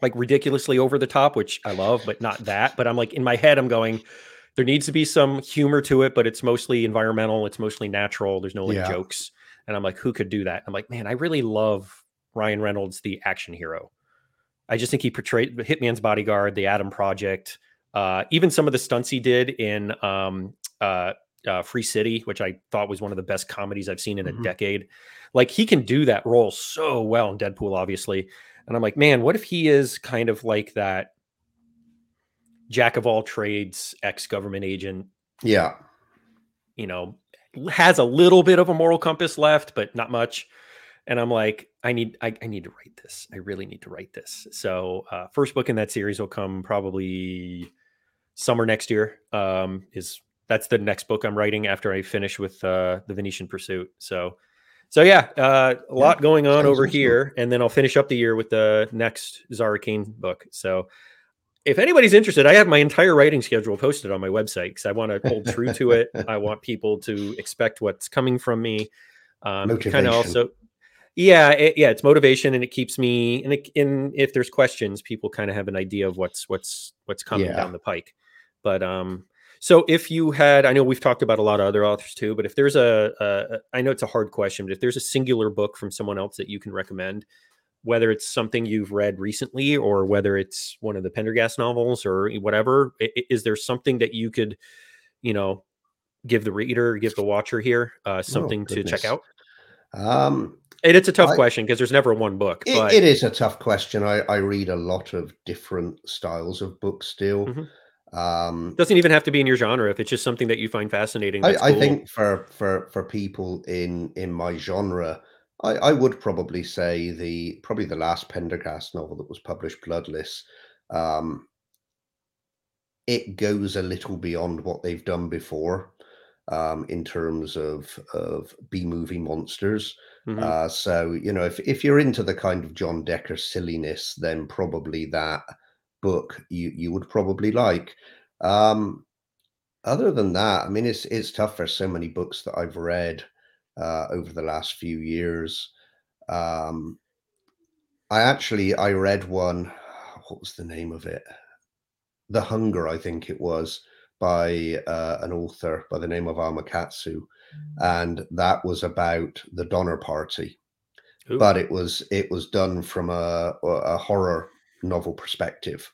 like ridiculously over the top which i love but not that. But i'm like in my head i'm going there needs to be some humor to it but it's mostly environmental it's mostly natural there's no like yeah. jokes. And i'm like who could do that? I'm like man i really love ryan reynolds the action hero I just think he portrayed Hitman's Bodyguard, The Adam Project, uh, even some of the stunts he did in um, uh, uh, Free City, which I thought was one of the best comedies I've seen in a mm-hmm. decade. Like he can do that role so well in Deadpool, obviously. And I'm like, man, what if he is kind of like that jack of all trades, ex government agent? Yeah. You know, has a little bit of a moral compass left, but not much and I'm like, I need, I, I, need to write this. I really need to write this. So, uh, first book in that series will come probably summer next year. Um, is that's the next book I'm writing after I finish with uh, the Venetian Pursuit. So, so yeah, uh, a lot yeah, going on over here, and then I'll finish up the year with the next Zara Kane book. So, if anybody's interested, I have my entire writing schedule posted on my website because I want to hold true to it. <laughs> I want people to expect what's coming from me. Um, kind of also yeah it, yeah it's motivation and it keeps me and, it, and if there's questions people kind of have an idea of what's what's what's coming yeah. down the pike but um So if you had, I know we've talked about a lot of other authors too, but if there's a, a I know it's a hard question, but if there's a singular book from someone else that you can recommend, whether it's something you've read recently or whether it's one of the Pendergast novels or whatever, is there something that you could, you know, give the reader, give the watcher here uh, oh, something oh, to check out? Um, and it's a tough I, question because there's never one book. It, it is a tough question. I, I read a lot of different styles of books still. Mm-hmm. Um, Doesn't even have to be in your genre if it's just something that you find fascinating. I, I think for for for people in in my genre, I, I would probably say the probably the last Pendergast novel that was published, Bloodless. Um, it goes a little beyond what they've done before um, in terms of of B movie monsters. Mm-hmm. Uh, so you know, if if you're into the kind of John Decker silliness, then probably that book you you would probably like. Um, other than that, I mean, it's it's tough for so many books that I've read uh, over the last few years. Um, I actually I read one. What was the name of it? The Hunger, I think it was, by uh, an author by the name of Alma Katsu, mm. And that was about the Donner Party. Ooh. But it was it was done from a, a horror novel perspective.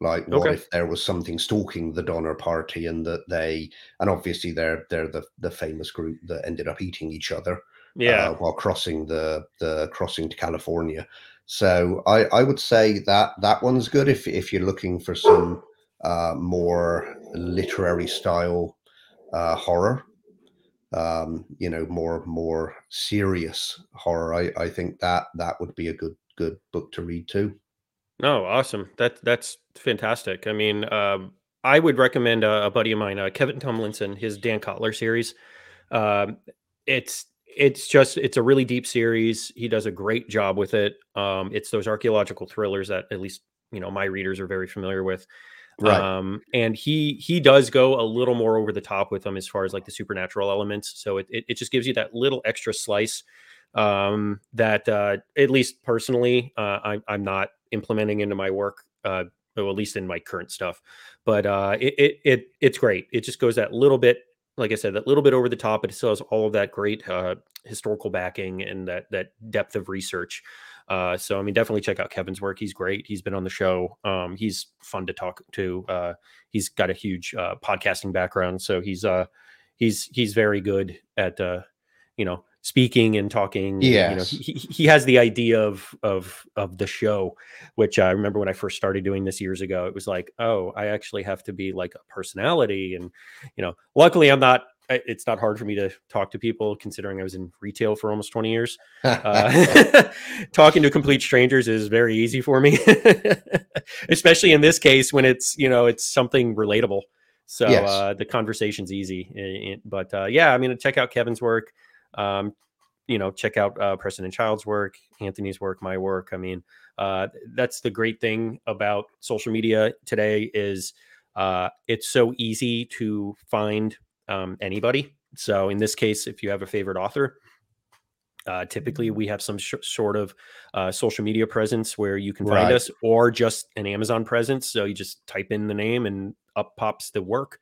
Like, what okay. if there was something stalking the Donner Party, and that they, and obviously they're they're the the famous group that ended up eating each other, yeah, uh, while crossing the the crossing to California. So I I would say that that one's good if if you're looking for some uh, more literary style uh, horror. Um, you know, more more serious horror. I I think that that would be a good good book to read too. Oh, awesome. That that's fantastic. I mean, um, I would recommend a, a buddy of mine, uh, Kevin Tumlinson, his Dan Kotler series. Um, it's it's just it's a really deep series. He does a great job with it. Um, it's those archaeological thrillers that at least you know my readers are very familiar with. Right. Um, and he he does go a little more over the top with them as far as like the supernatural elements. So it it, it just gives you that little extra slice um, that uh, at least personally uh, I, I'm not implementing into my work, uh, at least in my current stuff. But uh, it, it, it it's great. It just goes that little bit, like I said, that little bit over the top, but it still has all of that great uh, historical backing and that that depth of research. Uh, so I mean, definitely check out Kevin's work. He's great. He's been on the show. Um, he's fun to talk to. Uh, he's got a huge uh, podcasting background, so he's uh, he's he's very good at uh, you know speaking and talking. Yeah, you know, he, he has the idea of of of the show, which I remember when I first started doing this years ago. It was like, oh, I actually have to be like a personality, and you know, luckily I'm not. It's not hard for me to talk to people, considering I was in retail for almost 20 years. <laughs> Uh, <laughs> talking to complete strangers is very easy for me, <laughs> especially in this case when it's you know it's something relatable. So yes. uh, the conversation's easy. But uh, yeah, I mean, check out Kevin's work um, you know, check out uh, Preston and Child's work, Anthony's work, my work. I mean, uh, that's the great thing about social media today is uh, it's so easy to find um, anybody. So in this case, if you have a favorite author, uh, typically we have some sh- sort of uh, social media presence where you can find right. us, or just an Amazon presence. So you just type in the name and up pops the work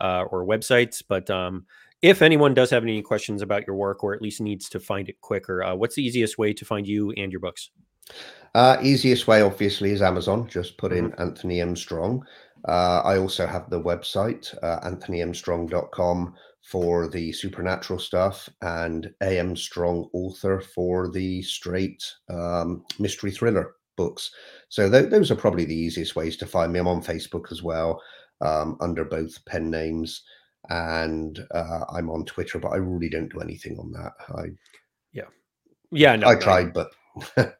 uh, or websites. But um, if anyone does have any questions about your work or at least needs to find it quicker, uh, what's the easiest way to find you and your books? Uh, easiest way, obviously, is Amazon. Just put in mm-hmm. Anthony M. Strong. Uh, I also have the website, uh, anthonymstrong.com for the supernatural stuff and AM Strong author for the straight um, mystery thriller books. So th- those are probably the easiest ways to find me. I'm on Facebook as well um, under both pen names and uh, I'm on Twitter, but I really don't do anything on that. I yeah, yeah. No, I tried, but <laughs>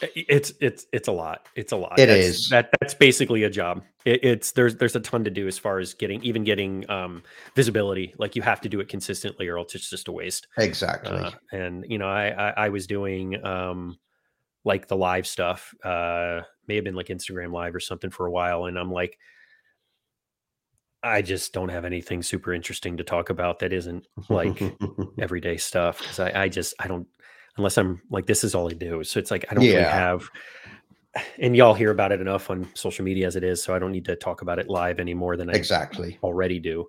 it's it's it's a lot. It's a lot. It that's, is. that that's basically a job. It, it's there's there's a ton to do as far as getting even getting um, visibility. Like you have to do it consistently, or else it's just a waste. Exactly. Uh, and you know, I, I I, was doing um, like the live stuff. Uh, may have been like Instagram live or something for a while, and I'm like I just don't have anything super interesting to talk about that isn't like <laughs> everyday stuff because I, I, just I don't unless I'm like this is all I do. So it's like I don't yeah. really have and y'all hear about it enough on social media as it is, so I don't need to talk about it live any more than I exactly already do.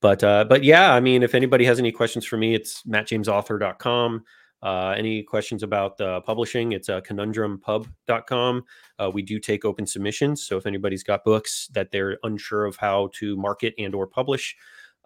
But uh, but yeah, I mean, if anybody has any questions for me, it's mattjamesauthor.com. Uh, any questions about uh, publishing, it's uh, conundrumpub.com. Uh, we do take open submissions. So if anybody's got books that they're unsure of how to market and or publish,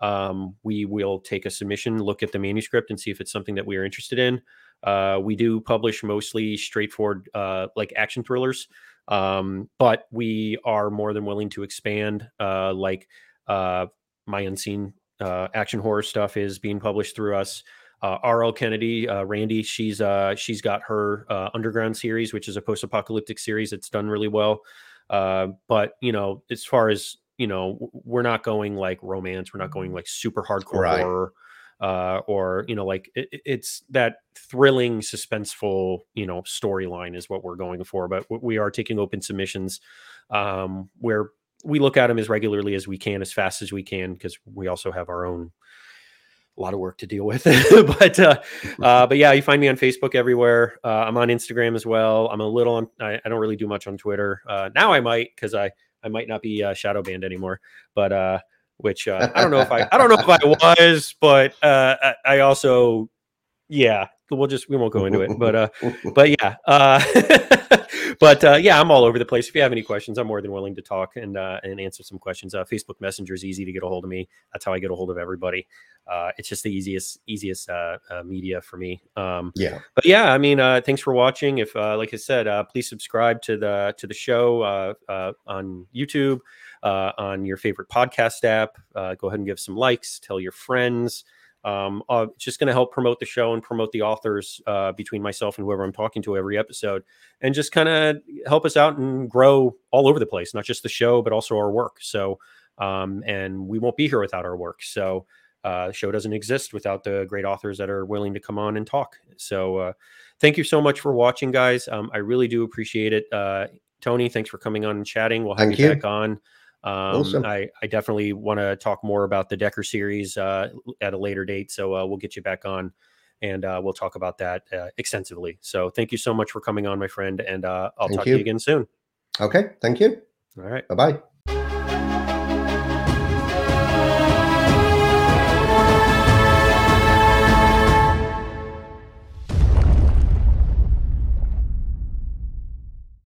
um, we will take a submission, look at the manuscript and see if it's something that we are interested in. Uh, we do publish mostly straightforward, uh, like action thrillers, um, but we are more than willing to expand. Uh, like uh, my unseen uh, action horror stuff is being published through us. Uh, R.L. Kennedy, Randy, she's she's got her Underground series, which is a post-apocalyptic series that's done really well. but you know, as far as you know, we're not going like romance, we're not going like super hardcore right. horror uh, or you know like it, it's that thrilling suspenseful you know storyline is what we're going for but we are taking open submissions um, where we look at them as regularly as we can as fast as we can because we also have our own a lot of work to deal with. <laughs> But uh, uh, but yeah you find me on facebook everywhere. Uh, i'm on instagram as well. I'm a little on i, I don't really do much on twitter. Uh, now i might because i i might not be uh, shadow banned anymore. But uh which uh, I don't know if I I don't know if I was, but uh, I, I also yeah we'll just we won't go into it but uh <laughs> but yeah uh <laughs> but uh yeah i'm all over the place. If you have any questions i'm more than willing to talk and uh and answer some questions. Uh facebook messenger is easy to get a hold of me. That's how i get a hold of everybody. Uh it's just the easiest easiest uh, uh media for me. Um yeah. but yeah i mean uh thanks for watching. If uh like i said uh please subscribe to the to the show uh, uh on youtube uh, on your favorite podcast app. Uh, go ahead and give some likes, tell your friends. Um, uh, it's just going to help promote the show and promote the authors uh, between myself and whoever I'm talking to every episode, and just kind of help us out and grow all over the place, not just the show, but also our work. So, um, and we won't be here without our work. So, uh, the show doesn't exist without the great authors that are willing to come on and talk. So, uh, thank you so much for watching, guys. Um, I really do appreciate it. Uh, Tony, thanks for coming on and chatting. We'll have thank you, you back on. Um, awesome. I, I definitely want to talk more about the Decker series uh, at a later date. So uh, we'll get you back on and uh, we'll talk about that uh, extensively. So thank you so much for coming on, my friend. And uh, I'll thank talk you. to you again soon. Okay. Thank you. All right. Bye bye.